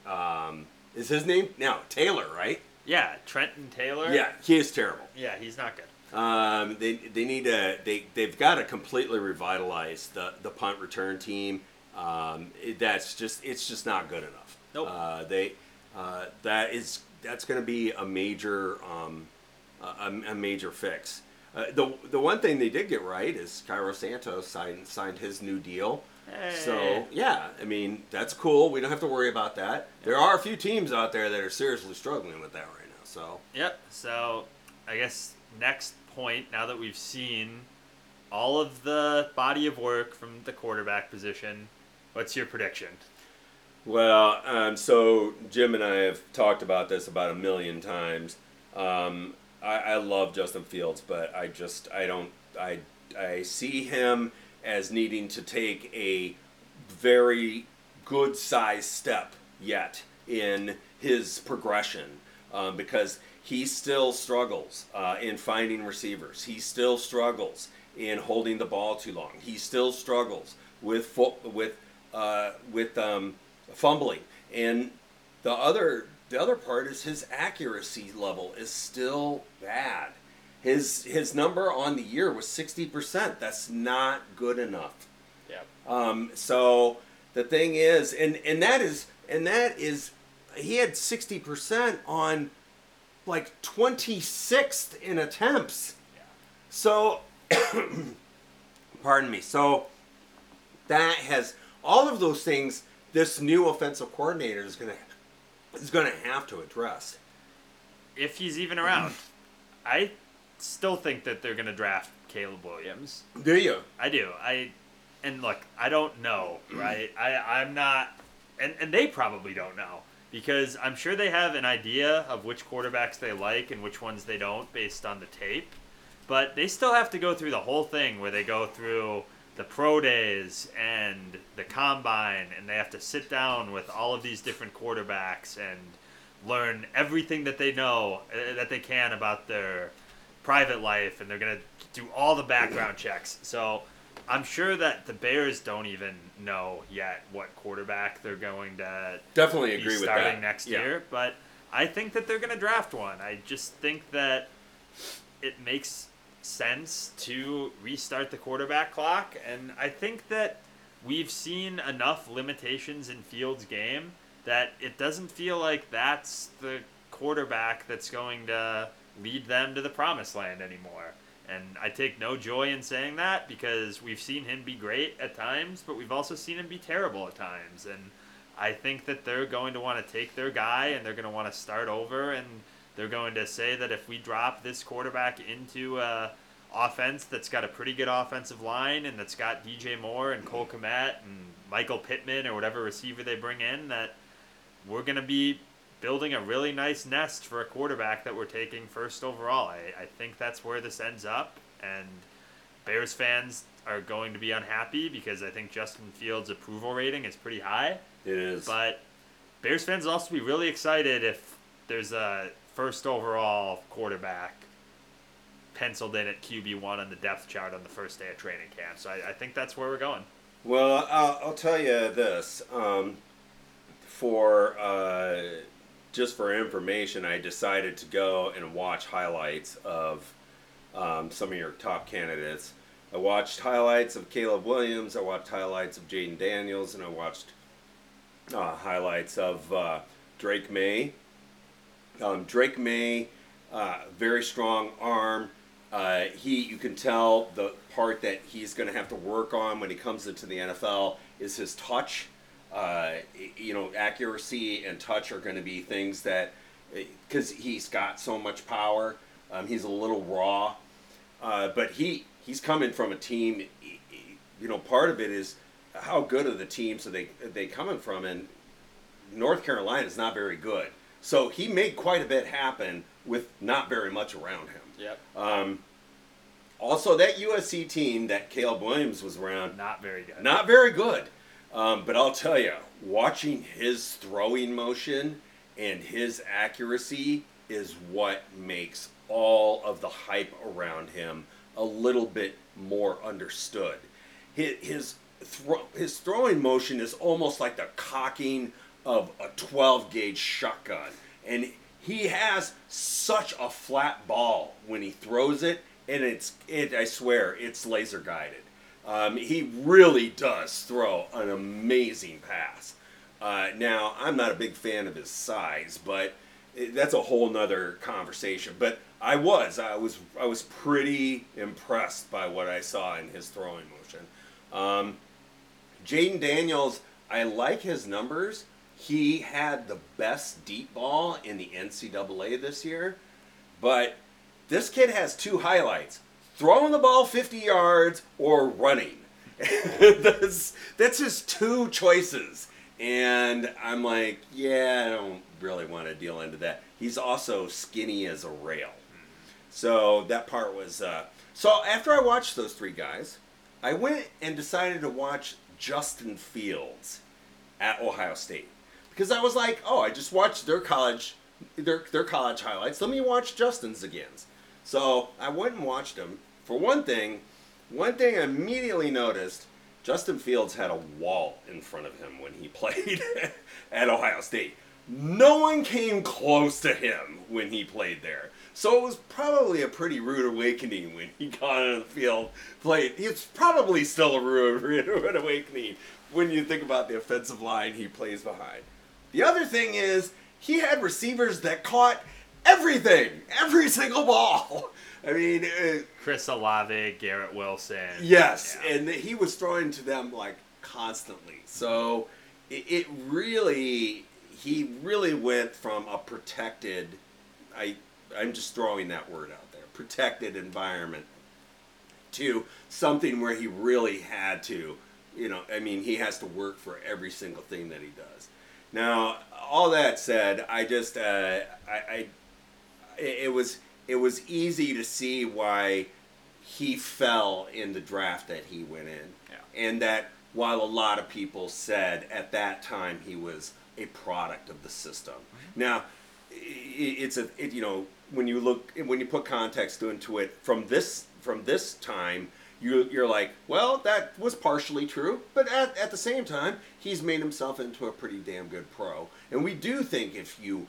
um, is his name now Taylor, right? Yeah, Trenton Taylor. Yeah, he is terrible. yeah, he's not good. Um, they, they need to they they've got to completely revitalize the the punt return team. Um, it, that's just it's just not good enough. Nope. Uh, they uh, that is that's going to be a major um, a, a major fix. Uh, the the one thing they did get right is Cairo Santos signed signed his new deal. Hey. So yeah, I mean that's cool. We don't have to worry about that. There are a few teams out there that are seriously struggling with that right now. So Yep. So I guess next point, now that we've seen all of the body of work from the quarterback position, what's your prediction? Well, um, so Jim and I have talked about this about a million times. Um, I, I love Justin Fields, but I just I don't I I see him as needing to take a very good size step yet in his progression um, because he still struggles uh, in finding receivers. He still struggles in holding the ball too long. He still struggles with fo- with uh, with um, fumbling. And the other the other part is his accuracy level is still bad. His his number on the year was sixty percent. That's not good enough. Yep. Um, so the thing is, and and that is and that is, he had sixty percent on like twenty sixth in attempts. Yeah. So, *coughs* pardon me. So that has all of those things. This new offensive coordinator is gonna is gonna have to address. If he's even around, I still think that they're going to draft Caleb Williams. Do you? I do. I and look, I don't know, right? I I'm not and and they probably don't know because I'm sure they have an idea of which quarterbacks they like and which ones they don't based on the tape. But they still have to go through the whole thing where they go through the pro days and the combine and they have to sit down with all of these different quarterbacks and learn everything that they know uh, that they can about their private life and they're going to do all the background checks. So I'm sure that the Bears don't even know yet what quarterback they're going to Definitely be agree with starting next Yeah. year, but I think that they're going to draft one. I just think that it makes sense to restart the quarterback clock, and I think that we've seen enough limitations in Fields' game that it doesn't feel like that's the quarterback that's going to lead them to the promised land anymore. And I take no joy in saying that because we've seen him be great at times, but we've also seen him be terrible at times. And I think that they're going to want to take their guy and they're going to want to start over and they're going to say that if we drop this quarterback into a offense that's got a pretty good offensive line and that's got DJ Moore and Cole Kmet and Michael Pittman or whatever receiver they bring in that we're going to be building a really nice nest for a quarterback that we're taking first overall. I, I think that's where this ends up. And Bears fans are going to be unhappy because I think Justin Fields' approval rating is pretty high. It is. But Bears fans will also be really excited if there's a first overall quarterback penciled in at QB1 on the depth chart on the first day of training camp. So I, I think that's where we're going. Well, I'll, I'll tell you this. Um, for uh, just for information, I decided to go and watch highlights of um, some of your top candidates. I watched highlights of Caleb Williams. I watched highlights of Jayden Daniels, and I watched uh, highlights of uh, Drake Maye. Um, Drake Maye, uh, very strong arm. Uh, he, you can tell the part that he's going to have to work on when he comes into the NFL is his touch. Uh, you know, accuracy and touch are going to be things that, because he's got so much power, um, he's a little raw. Uh, but he he's coming from a team. You know, part of it is how good are the teams are they they coming from, and North Carolina is not very good. So he made quite a bit happen with not very much around him. Yep. Um, also, that USC team that Caleb Williams was around, Not very good. not very good. Um, but I'll tell you, watching his throwing motion and his accuracy is what makes all of the hype around him a little bit more understood. His thro- his throwing motion is almost like the cocking of a 12 gauge shotgun, and he has such a flat ball when he throws it, and it's it. I swear, it's laser guided. Um, he really does throw an amazing pass. Uh, now, I'm not a big fan of his size, but that's a whole nother conversation. But I was, I was, I was pretty impressed by what I saw in his throwing motion. Um, Jayden Daniels, I like his numbers. He had the best deep ball in the NCAA this year, but this kid has two highlights throwing the ball 50 yards or running. *laughs* that's, that's his two choices. And I'm like, yeah, I don't really want to deal into that. He's also skinny as a rail. So that part was. Uh, so after I watched those three guys, I went and decided to watch Justin Fields at Ohio State because I was like, oh, I just watched their college, their their college highlights. Let me watch Justin's again. So I went and watched him. For one thing, one thing I immediately noticed, Justin Fields had a wall in front of him when he *laughs* played at Ohio State. No one came close to him when he played there. So it was probably a pretty rude awakening when he got on the field, played. It's probably still a rude, *laughs* rude awakening when you think about the offensive line he plays behind. The other thing is, he had receivers that caught everything, every single ball. *laughs* I mean, uh, Chris Olave, Garrett Wilson. Yes, Yeah. and he was throwing to them like constantly. So it, it really, he really went from a protected, I, I'm just throwing that word out there, protected environment to something where he really had to, you know, I mean, he has to work for every single thing that he does. Now, all that said, I just, uh, I, I, it it was, it was easy to see why he fell in the draft that he went in, Yeah. and that while a lot of people said at that time he was a product of the system. Mm-hmm. Now, i- i- it's a, it, you know, when you look, when you put context into it from this from this time, you you're like, well, that was partially true, but at, at the same time, he's made himself into a pretty damn good pro, and we do think if you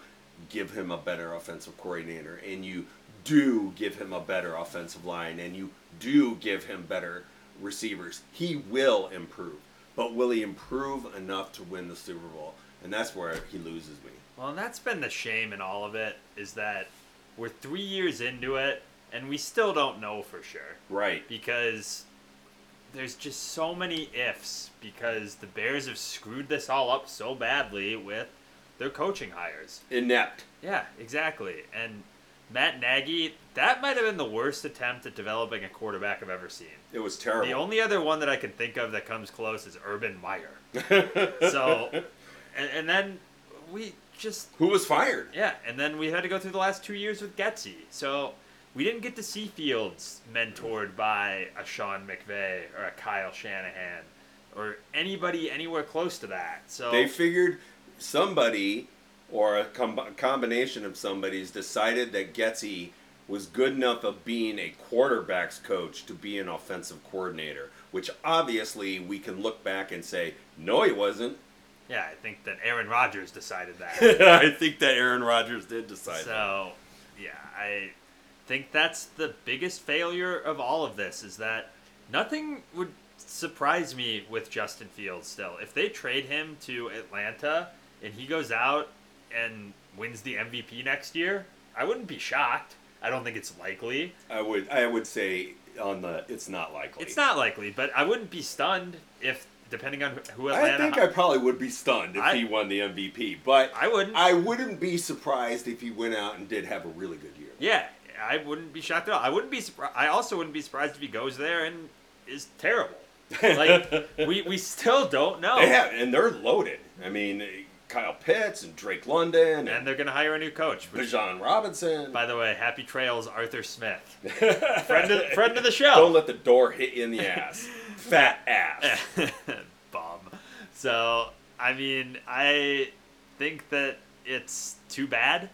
give him a better offensive coordinator and you do give him a better offensive line and you do give him better receivers, he will improve. But will he improve enough to win the Super Bowl? And that's where he loses me. Well, and that's been the shame in all of it is that we're three years into it and we still don't know for sure Right. because there's just so many ifs because the Bears have screwed this all up so badly with their coaching hires. Inept. Yeah, exactly. And Matt Nagy, that might have been the worst attempt at developing a quarterback I've ever seen. It was terrible. The only other one that I can think of that comes close is Urban Meyer. *laughs* so, and, and then we just who was fired? yeah, and then we had to go through the last two years with Getsy. So we didn't get to see Fields mentored by a Sean McVay or a Kyle Shanahan or anybody anywhere close to that. So They figured somebody or a com- combination of somebody's decided that Getsy was good enough of being a quarterbacks coach to be an offensive coordinator, which obviously we can look back and say, no, he wasn't. yeah, I think that Aaron Rodgers decided that. *laughs* I think that Aaron Rodgers did decide that. So, yeah, I think that's the biggest failure of all of this is that nothing would surprise me with Justin Fields still. If they trade him to Atlanta and he goes out and wins the MVP next year, I wouldn't be shocked. I don't think it's likely. I would I would say on the it's not likely. It's not likely, but I wouldn't be stunned if depending on who Atlanta. I think I probably would be stunned if I- he won the MVP, but I wouldn't. I wouldn't be surprised if he went out and did have a really good year. Yeah, I wouldn't be shocked at all. I wouldn't be surprised. I also wouldn't be surprised if he goes there and is terrible. *laughs* Like we, we still don't know. They have, and they're loaded. I mean, Kyle Pitts and Drake London and, and they're gonna hire a new coach. Which, Bijan Robinson. by the way, happy trails, Arthur Smith, *laughs* friend of, friend of the show. Don't let the door hit you in the *laughs* ass. Fat ass. *laughs* Bum. So I mean, I think that it's too bad,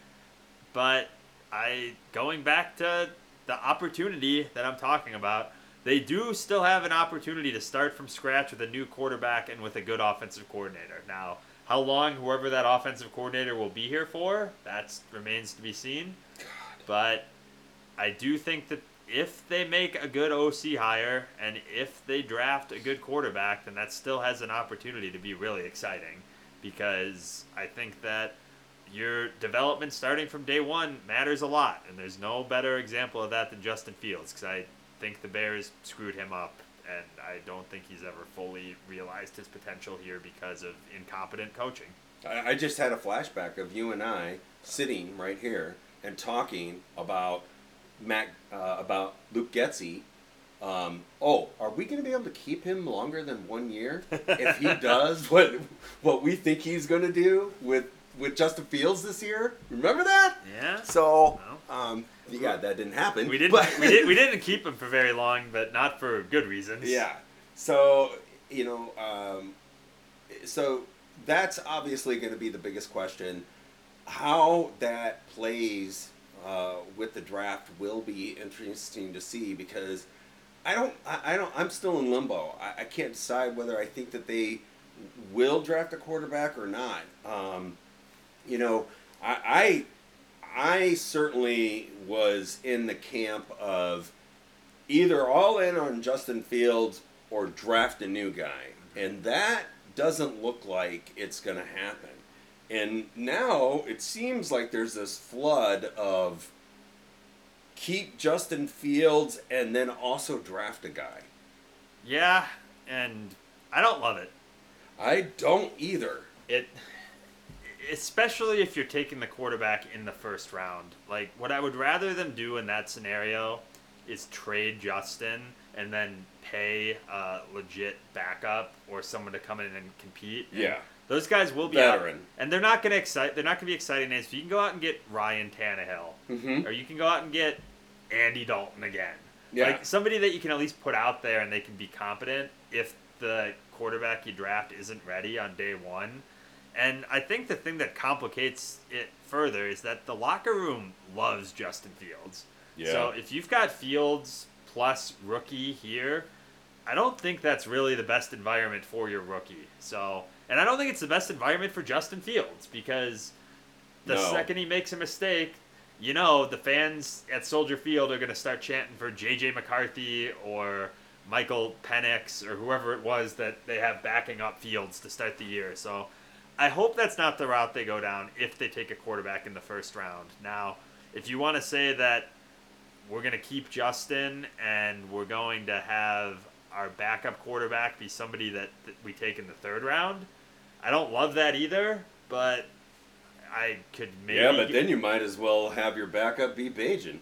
but I going back to the opportunity that I'm talking about. They do still have an opportunity to start from scratch with a new quarterback and with a good offensive coordinator. Now, how long whoever that offensive coordinator will be here for, that remains to be seen. But I do think that if they make a good OC hire and if they draft a good quarterback, then that still has an opportunity to be really exciting because I think that your development starting from day one matters a lot. And there's no better example of that than Justin Fields because I think the Bears screwed him up. And I don't think he's ever fully realized his potential here because of incompetent coaching. I, I just had a flashback of you and I sitting right here and talking about Mac uh, about Luke Getsy. Um, oh, are we going to be able to keep him longer than one year if he *laughs* does what what we think he's going to do with with Justin Fields this year? Remember that? Yeah. So, um, yeah, that didn't happen. We didn't. but- we, did, we *laughs* didn't keep him for very long, but not for good reasons. Yeah. So you know, um, so that's obviously going to be the biggest question. How that plays uh, with the draft will be interesting to see because I don't, I, I don't, I'm still in limbo. I, I can't decide whether I think that they will draft a quarterback or not. Um, you know, I, I, certainly was in the camp of either all in on Justin Fields or draft a new guy. And that doesn't look like it's going to happen. And now it seems like there's this flood of keep Justin Fields and then also draft a guy. Yeah, and I don't love it. I don't either. It, especially if you're taking the quarterback in the first round. Like what I would rather them do in that scenario is trade Justin and then pay a legit backup or someone to come in and compete. And Yeah. Those guys will be out- Veteran. and they're not going to excite. They're not going to be exciting names. You can go out and get Ryan Tannehill, Mhm. or you can go out and get Andy Dalton again, Yeah. like somebody that you can at least put out there and they can be competent if the quarterback you draft isn't ready on day one. And I think the thing that complicates it further is that the locker room loves Justin Fields. Yeah. So if you've got Fields plus rookie here, I don't think that's really the best environment for your rookie. So, and I don't think it's the best environment for Justin Fields because the No. second he makes a mistake, you know, the fans at Soldier Field are going to start chanting for JJ McCarthy or Michael Penix or whoever it was that they have backing up Fields to start the year. So, I hope that's not the route they go down if they take a quarterback in the first round. Now, if you want to say that we're going to keep Justin and we're going to have our backup quarterback be somebody that, we take in the third round, I don't love that either, but I could maybe. yeah, but then you might as well have your backup be Bagent.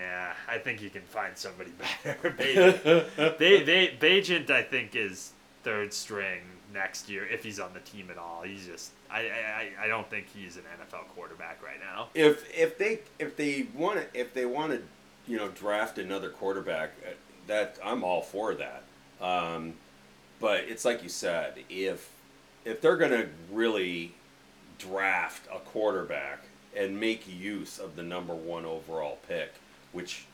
Yeah, I think you can find somebody *laughs* better. Bagent, *laughs* they, they, Bagent, I think, is third string next year if he's on the team at all. He's just, I, I, I- I don't think he's an NFL quarterback right now. if if they if they want to if they want to you know draft another quarterback uh, that I'm all for that um, but it's like you said if if they're gonna really draft a quarterback and make use of the number one overall pick which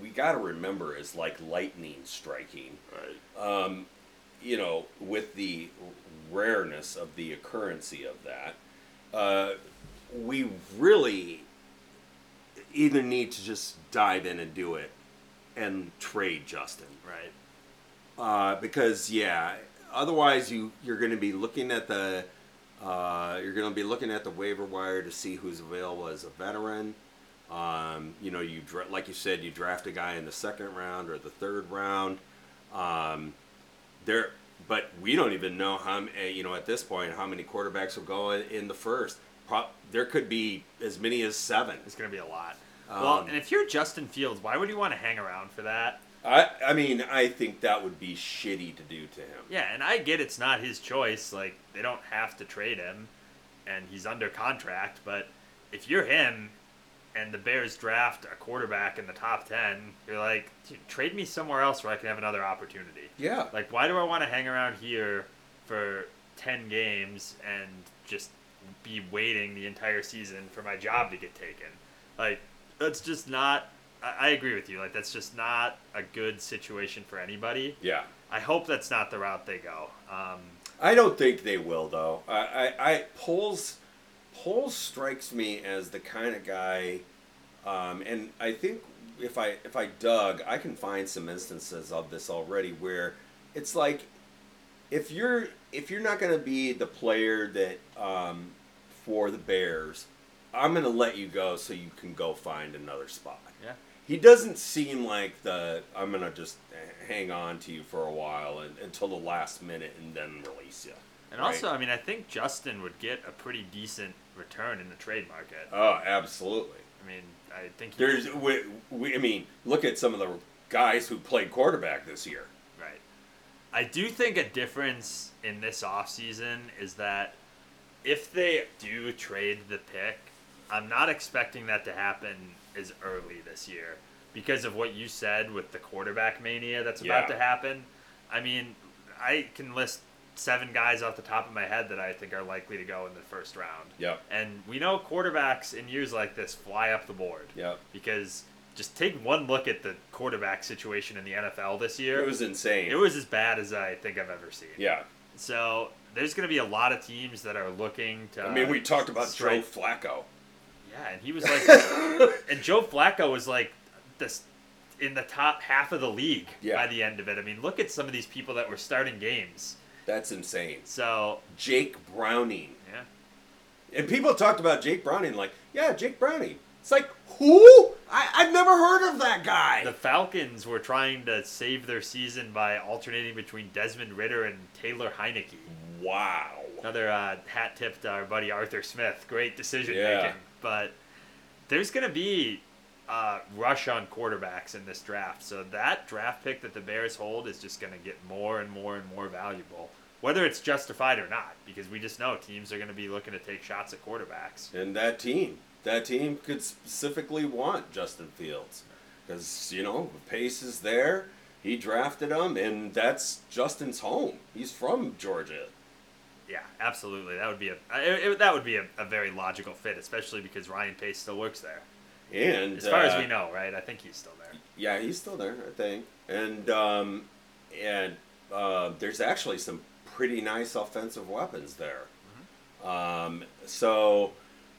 we got to remember is like lightning striking Right. um, you know, with the rareness of the occurrency of that, uh, we really either need to just dive in and do it and trade Justin. Right. Uh, because yeah, otherwise you you're going to be looking at the uh, you're going to be looking at the waiver wire to see who's available as a veteran. Um, you know, you like you said, you draft a guy in the second round or the third round. Um, there, but we don't even know how eh, you know at this point how many quarterbacks will go in, the first. Pro- there could be as many as seven. It's going to be a lot. well, Um, and if you're Justin Fields, why would you want to hang around for that? I I mean I think that would be shitty to do to him. Yeah, and I get it's not his choice. Like, they don't have to trade him, and he's under contract, but if you're him and the Bears draft a quarterback in the top 10, you're like, trade me somewhere else where I can have another opportunity. Yeah. Like, why do I want to hang around here for 10 games and just be waiting the entire season for my job to get taken? Like, that's just not. I, I agree with you. Like, that's just not a good situation for anybody. Yeah. I hope that's not the route they go. Um, I don't think they will though. I, I, I Poles Poles strikes me as the kind of guy, um, and I think if I if I dug, I can find some instances of this already where it's like if you're if you're not going to be the player that um, for the Bears, I'm going to let you go so you can go find another spot. yeah. He doesn't seem like the I'm gonna just hang on to you for a while and, until the last minute and then release you. And also, I mean, I think Justin would get a pretty decent return in the trade market. oh, absolutely. I mean, I think he, There's, we, we, I mean, look at some of the guys who played quarterback this year. right. I do think a difference in this offseason is that if they do trade the pick, I'm not expecting that to happen as early this year because of what you said with the quarterback mania that's about Yeah. to happen. I mean, I can list seven guys off the top of my head that I think are likely to go in the first round. Yep. And we know quarterbacks in years like this fly up the board. Yep. Because just take one look at the quarterback situation in the NFL this year. It was insane. It was as bad as I think I've ever seen. yeah. So there's going to be a lot of teams that are looking to. I mean, we talked about strike- Joe Flacco. Yeah, and he was like, *laughs* and Joe Flacco was like this in the top half of the league Yeah. by the end of it. I mean, look at some of these people that were starting games. That's insane. So Jake Browning. yeah, And people talked about Jake Browning like, yeah, Jake Browning. It's like, who? I, I've never heard of that guy. the Falcons were trying to save their season by alternating between Desmond Ridder and Taylor Heinicke. wow. Another uh, hat tip to our buddy Arthur Smith. Great decision Yeah. making. But there's going to be a rush on quarterbacks in this draft. So that draft pick that the Bears hold is just going to get more and more and more valuable, whether it's justified or not, because we just know teams are going to be looking to take shots at quarterbacks. And that team, that team could specifically want Justin Fields because you know Pace is there. He drafted him, and that's Justin's home. He's from Georgia. Yeah, absolutely. That would be a it, it- that would be a, a very logical fit, especially because Ryan Pace still works there. And As far as uh, we know, right? I think he's still there. yeah, he's still there, I think. And um, and uh, there's actually some pretty nice offensive weapons there. Um, so,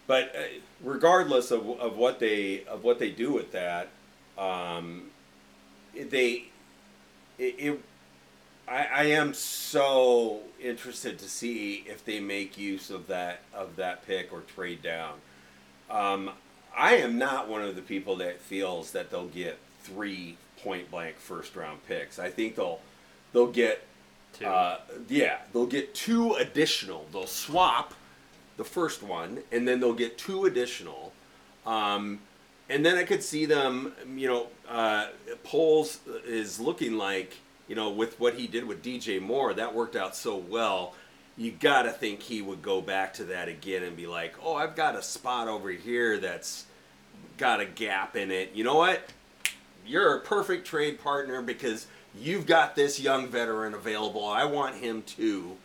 but uh, regardless of, of what they of what they do with that, um, they it, it I, I am so interested to see if they make use of that of that pick or trade down. Um, I am not one of the people that feels that they'll get three point blank first round picks. I think they'll they'll get Two. uh, yeah they'll get two additional. They'll swap the first one, and then they'll get two additional. Um, and then I could see them, you know, uh, is looking like, you know, with what he did with DJ Moore, that worked out so well. You got to think he would go back to that again and be like, oh, I've got a spot over here that's got a gap in it. You know what? You're a perfect trade partner because you've got this young veteran available. I want him too.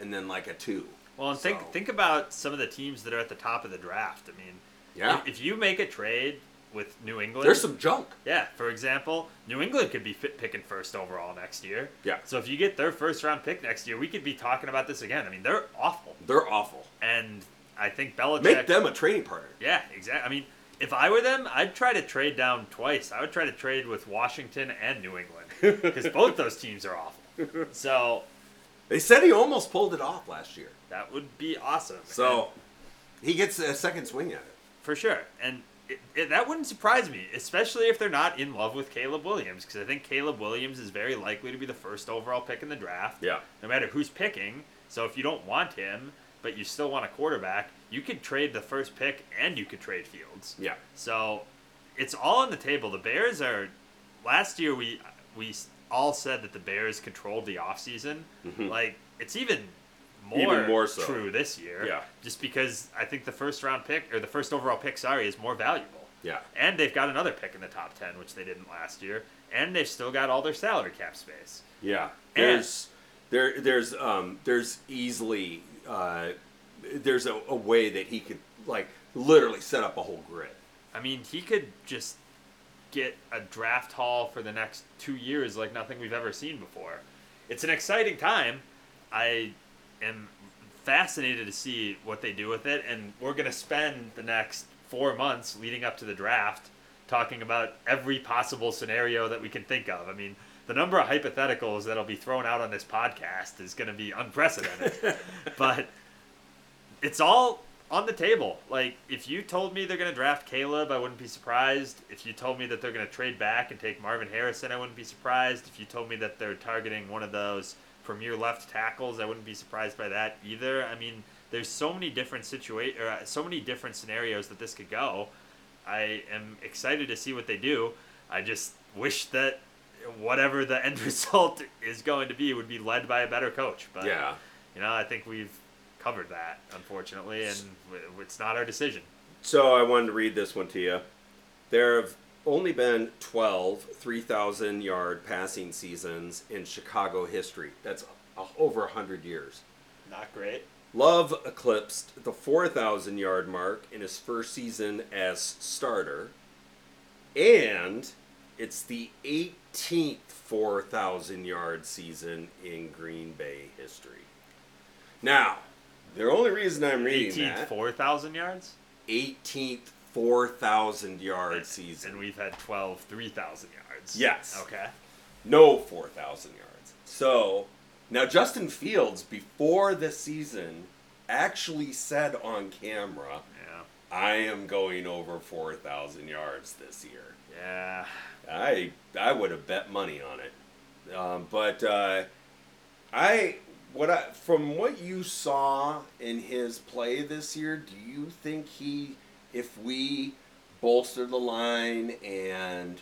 And then like a two. Well, and think So- think about some of the teams that are at the top of the draft. I mean, Yeah. if, if you make a trade with New England, There's some junk. yeah. For example, New England could be fit, picking first overall next year. Yeah. So if you get their first round pick next year, we could be talking about this again. I mean, they're awful, They're awful. and I think Belichick. Make them a training partner. Yeah, exactly. I mean, if I were them, I'd try to trade down twice. I would try to trade with Washington and New England because both those teams are awful. So They said he almost pulled it off last year. that would be awesome. So he gets a second swing at it. for sure, and it, it, that wouldn't surprise me, especially if they're not in love with Caleb Williams, because I think Caleb Williams is very likely to be the first overall pick in the draft. Yeah. No matter who's picking. So if you don't want him, but you still want a quarterback, you could trade the first pick and you could trade Fields. Yeah. So it's all on the table. The Bears are. Last year we we all said that the Bears controlled the offseason. Like it's even more, Mm-hmm. Even more so. true this year. Yeah. Just because I think the first round pick or the first overall pick, sorry, is more valuable. Yeah. And they've got another pick in the top ten, which they didn't last year. And they've still got all their salary cap space. Yeah. And- There's there there's um there's easily uh there's a, a way that he could like literally set up a whole grid. I mean, he could just get a draft haul for the next two years like nothing we've ever seen before. It's an exciting time. I am fascinated to see what they do with it, and we're going to spend the next four months leading up to the draft talking about every possible scenario that we can think of. I mean, the number of hypotheticals that'll be thrown out on this podcast is going to be unprecedented. *laughs* but it's all on the table. Like, if you told me they're going to draft Caleb, I wouldn't be surprised. If you told me that they're going to trade back and take Marvin Harrison, I wouldn't be surprised. If you told me that they're targeting one of those premier left tackles, I wouldn't be surprised by that either. I mean, there's so many different situa- or uh, so many different scenarios that this could go. I am excited to see what they do. I just wish that whatever the end *laughs* result is going to be would be led by a better coach. But Yeah. you know, I think we've covered that, unfortunately, and it's not our decision. So I wanted to read this one to you. There have only been 12 3,000 yard passing seasons in Chicago history. That's a- over 100 years. Not great. Love eclipsed the 4,000 yard mark in his first season as starter, and it's the 18th 4,000 yard season in Green Bay history. Now, the only reason I'm reading 18th, that 4,000 yards? 18th 4,000 yard And- *laughs* season. And we've had 12, 3,000 yards. Yes. Okay. no 4,000 yards. So now Justin Fields, before the season, actually said on camera, Yeah. "I am going over 4,000 yards this year." Yeah. I I would have bet money on it, um, but uh, I what I from what you saw in his play this year, do you think he, if we bolster the line and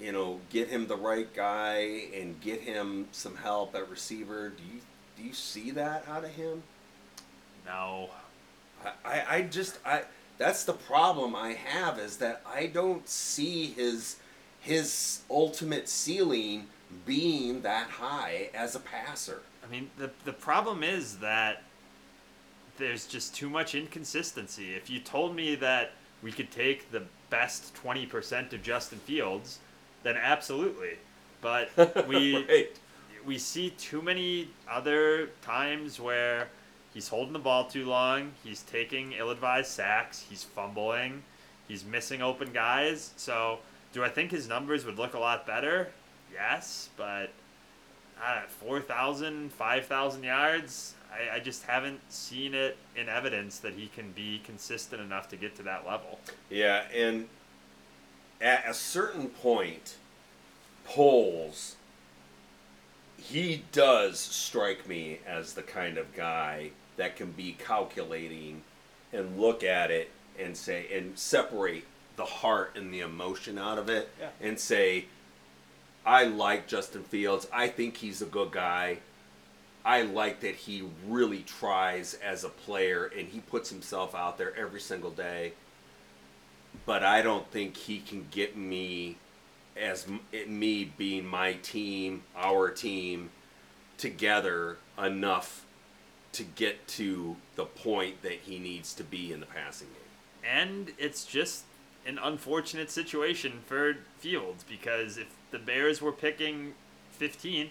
you know get him the right guy and get him some help at receiver, do you do you see that out of him? No. I, I, I just I that's the problem I have is that I don't see his his ultimate ceiling being that high as a passer. I mean, the, the problem is that there's just too much inconsistency. If you told me that we could take the best 20% of Justin Fields, then absolutely. But *laughs* we right. we see too many other times where he's holding the ball too long, he's taking ill-advised sacks, he's fumbling, he's missing open guys. So, do I think his numbers would look a lot better? Yes, but uh, 4,000, 5,000 yards, I, I just haven't seen it in evidence that he can be consistent enough to get to that level. Yeah, and at a certain point, Poles, he does strike me as the kind of guy that can be calculating and look at it and say and separate the heart and the emotion out of it Yeah. and say I like Justin Fields. I think he's a good guy. I like that he really tries as a player and he puts himself out there every single day. But I don't think he can get me as me being my team, our team together enough to get to the point that he needs to be in the passing game. and it's just an unfortunate situation for Fields because if the Bears were picking 15th,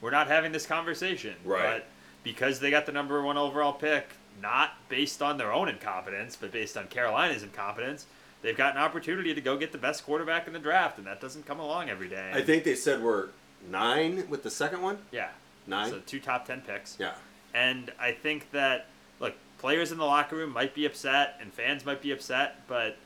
we're not having this conversation. Right. But because they got the number one overall pick, not based on their own incompetence, but based on Carolina's incompetence, they've got an opportunity to go get the best quarterback in the draft, and that doesn't come along every day. I think they said we're nine with the second one. Yeah. Nine? So two top 10 picks. Yeah. And I think that look, players in the locker room might be upset and fans might be upset, but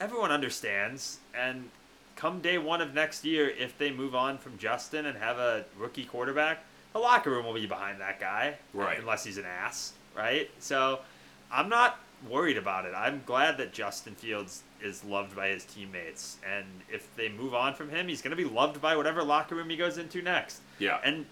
everyone understands. And come day one of next year, if they move on from Justin and have a rookie quarterback, the locker room will be behind that guy, Right. Unless he's an ass, right? So I'm not worried about it. I'm glad that Justin Fields is loved by his teammates, and if they move on from him, he's going to be loved by whatever locker room he goes into next. Yeah. And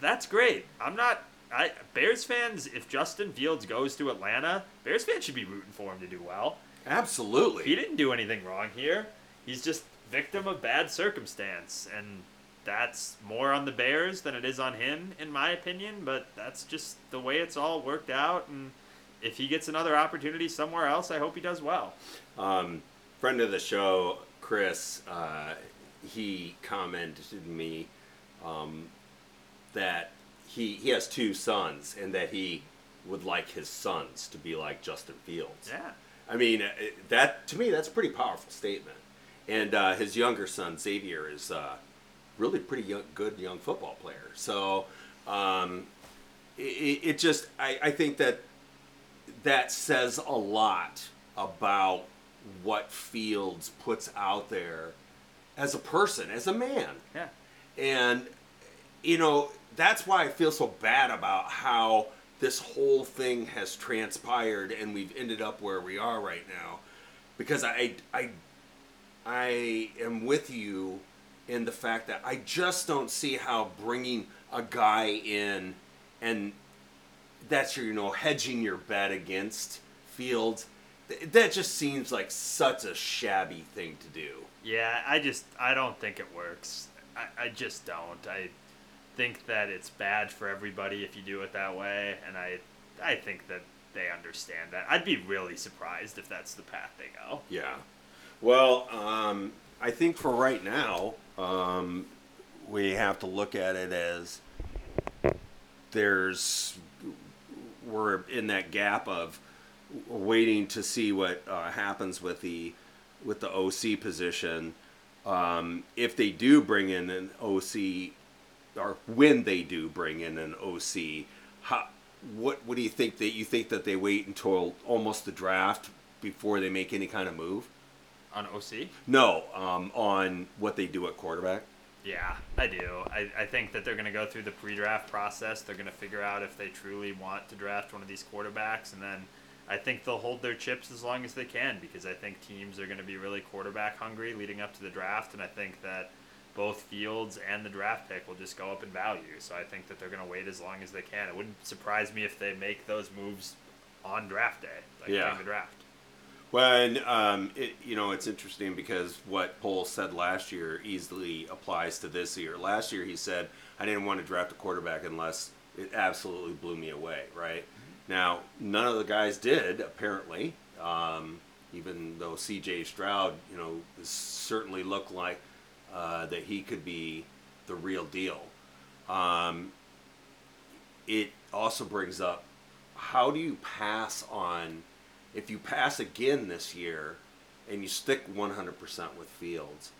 that's great. I'm not. I Bears fans. If Justin Fields goes to Atlanta, Bears fans should be rooting for him to do well. Absolutely. He didn't do anything wrong here. He's just victim of bad circumstance, and that's more on the Bears than it is on him, in my opinion. But that's just the way it's all worked out. And if he gets another opportunity somewhere else, I hope he does well. Um, friend of the show, Chris, uh, he commented to me um, that he he has two sons and that he would like his sons to be like Justin Fields. Yeah. I mean, uh, that to me that's a pretty powerful statement. And uh, his younger son Xavier is uh, really pretty young, good young football player. So um, it, it just I, I think that that says a lot about what Fields puts out there as a person, as a man. Yeah. And, you know, that's why I feel so bad about how this whole thing has transpired and we've ended up where we are right now. Because I, I, I am with you in the fact that I just don't see how bringing a guy in and that's your, you know, hedging your bet against Fields. That just seems like such a shabby thing to do. Yeah, I just I don't think it works. I, I just don't. I think that it's bad for everybody if you do it that way, and I I think that they understand that. I'd be really surprised if that's the path they go. Yeah. Well, um, I think for right now, um, we have to look at it as there's we're in that gap of waiting to see what uh, happens with the with the OC position. Um, if they do bring in an OC, or when they do bring in an OC, how, what what do you think that you think that they wait until almost the draft before they make any kind of move? On OC? No, um, on what they do at quarterback. Yeah, I do. I, I think that they're going to go through the pre draft process. They're going to figure out if they truly want to draft one of these quarterbacks. And then I think they'll hold their chips as long as they can because I think teams are going to be really quarterback hungry leading up to the draft. And I think that both Fields and the draft pick will just go up in value. So I think that they're going to wait as long as they can. It wouldn't surprise me if they make those moves on draft day, like Yeah. during the draft. Well, and um, it, you know, it's interesting because what Poles said last year easily applies to this year. Last year, he said, I didn't want to draft a quarterback unless it absolutely blew me away, right? Now, none of the guys did, apparently, um, even though CJ Stroud, you know, certainly looked like uh, that he could be the real deal. Um, it also brings up how do you pass on if you pass again this year and you stick 100% with Fields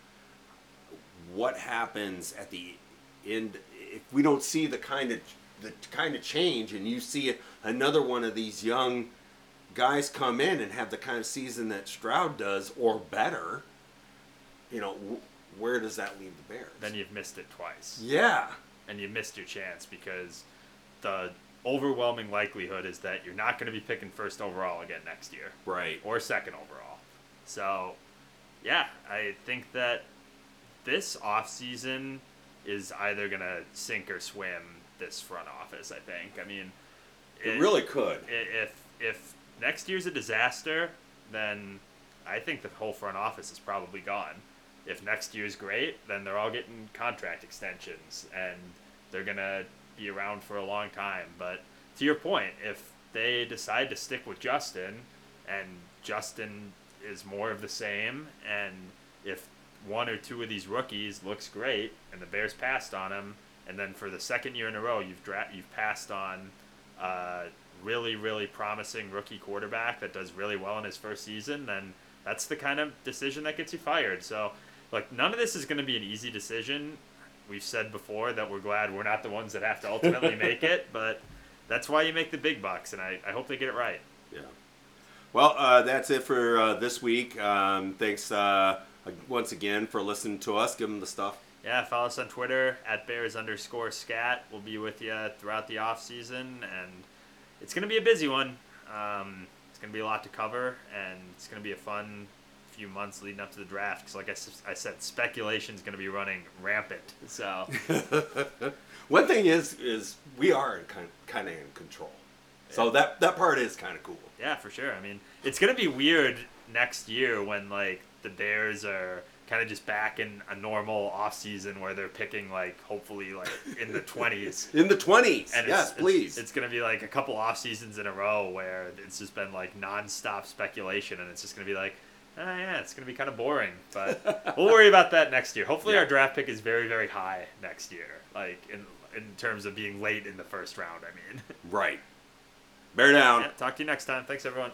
what happens at the end? If we don't see the kind of the kind of change and you see another one of these young guys come in and have the kind of season that Stroud does or better you know where does that leave the Bears? Then you've missed it twice. yeah. And you missed your chance because the overwhelming likelihood is that you're not going to be picking first overall again next year Right. or second overall. So, yeah, I think that this offseason is either going to sink or swim this front office, I think. I mean, It really could. if if next year's a disaster, then I think the whole front office is probably gone. If next year's great, then they're all getting contract extensions and they're gonna be around for a long time. But to your point, if they decide to stick with Justin and Justin is more of the same and if one or two of these rookies looks great and the Bears passed on him and then for the second year in a row you've dra- you've passed on a really, really promising rookie quarterback that does really well in his first season, then that's the kind of decision that gets you fired. So, like, none of this is going to be an easy decision. We've said before that we're glad we're not the ones that have to ultimately *laughs* make it, but that's why you make the big bucks, and I, I hope they get it right. Yeah. Well, uh, that's it for uh, this week. Um, thanks uh, once again for listening to us. Give them the stuff. Yeah, follow us on Twitter at Bears underscore scat. We'll be with you throughout the off season, and it's going to be a busy one. Um, it's going to be a lot to cover, and it's going to be a fun few months leading up to the draft. Because, like I said, speculation is going to be running rampant. So, *laughs* One thing is, is we are kind kind of in control. So that that part is kind of cool. yeah, for sure. I mean, it's going to be weird next year when like the Bears are kind of just back in a normal off season where they're picking like hopefully like in the twenties. *laughs* In the twenties, And yes, it's, please. It's, it's going to be like a couple off seasons in a row where it's just been like nonstop speculation, and it's just going to be like, oh yeah, it's going to be kind of boring. But *laughs* we'll worry about that next year. Hopefully, Yeah. our draft pick is very, very high next year, like in in terms of being late in the first round. I mean, right. Bear down. yeah, talk to you next time. Thanks, everyone.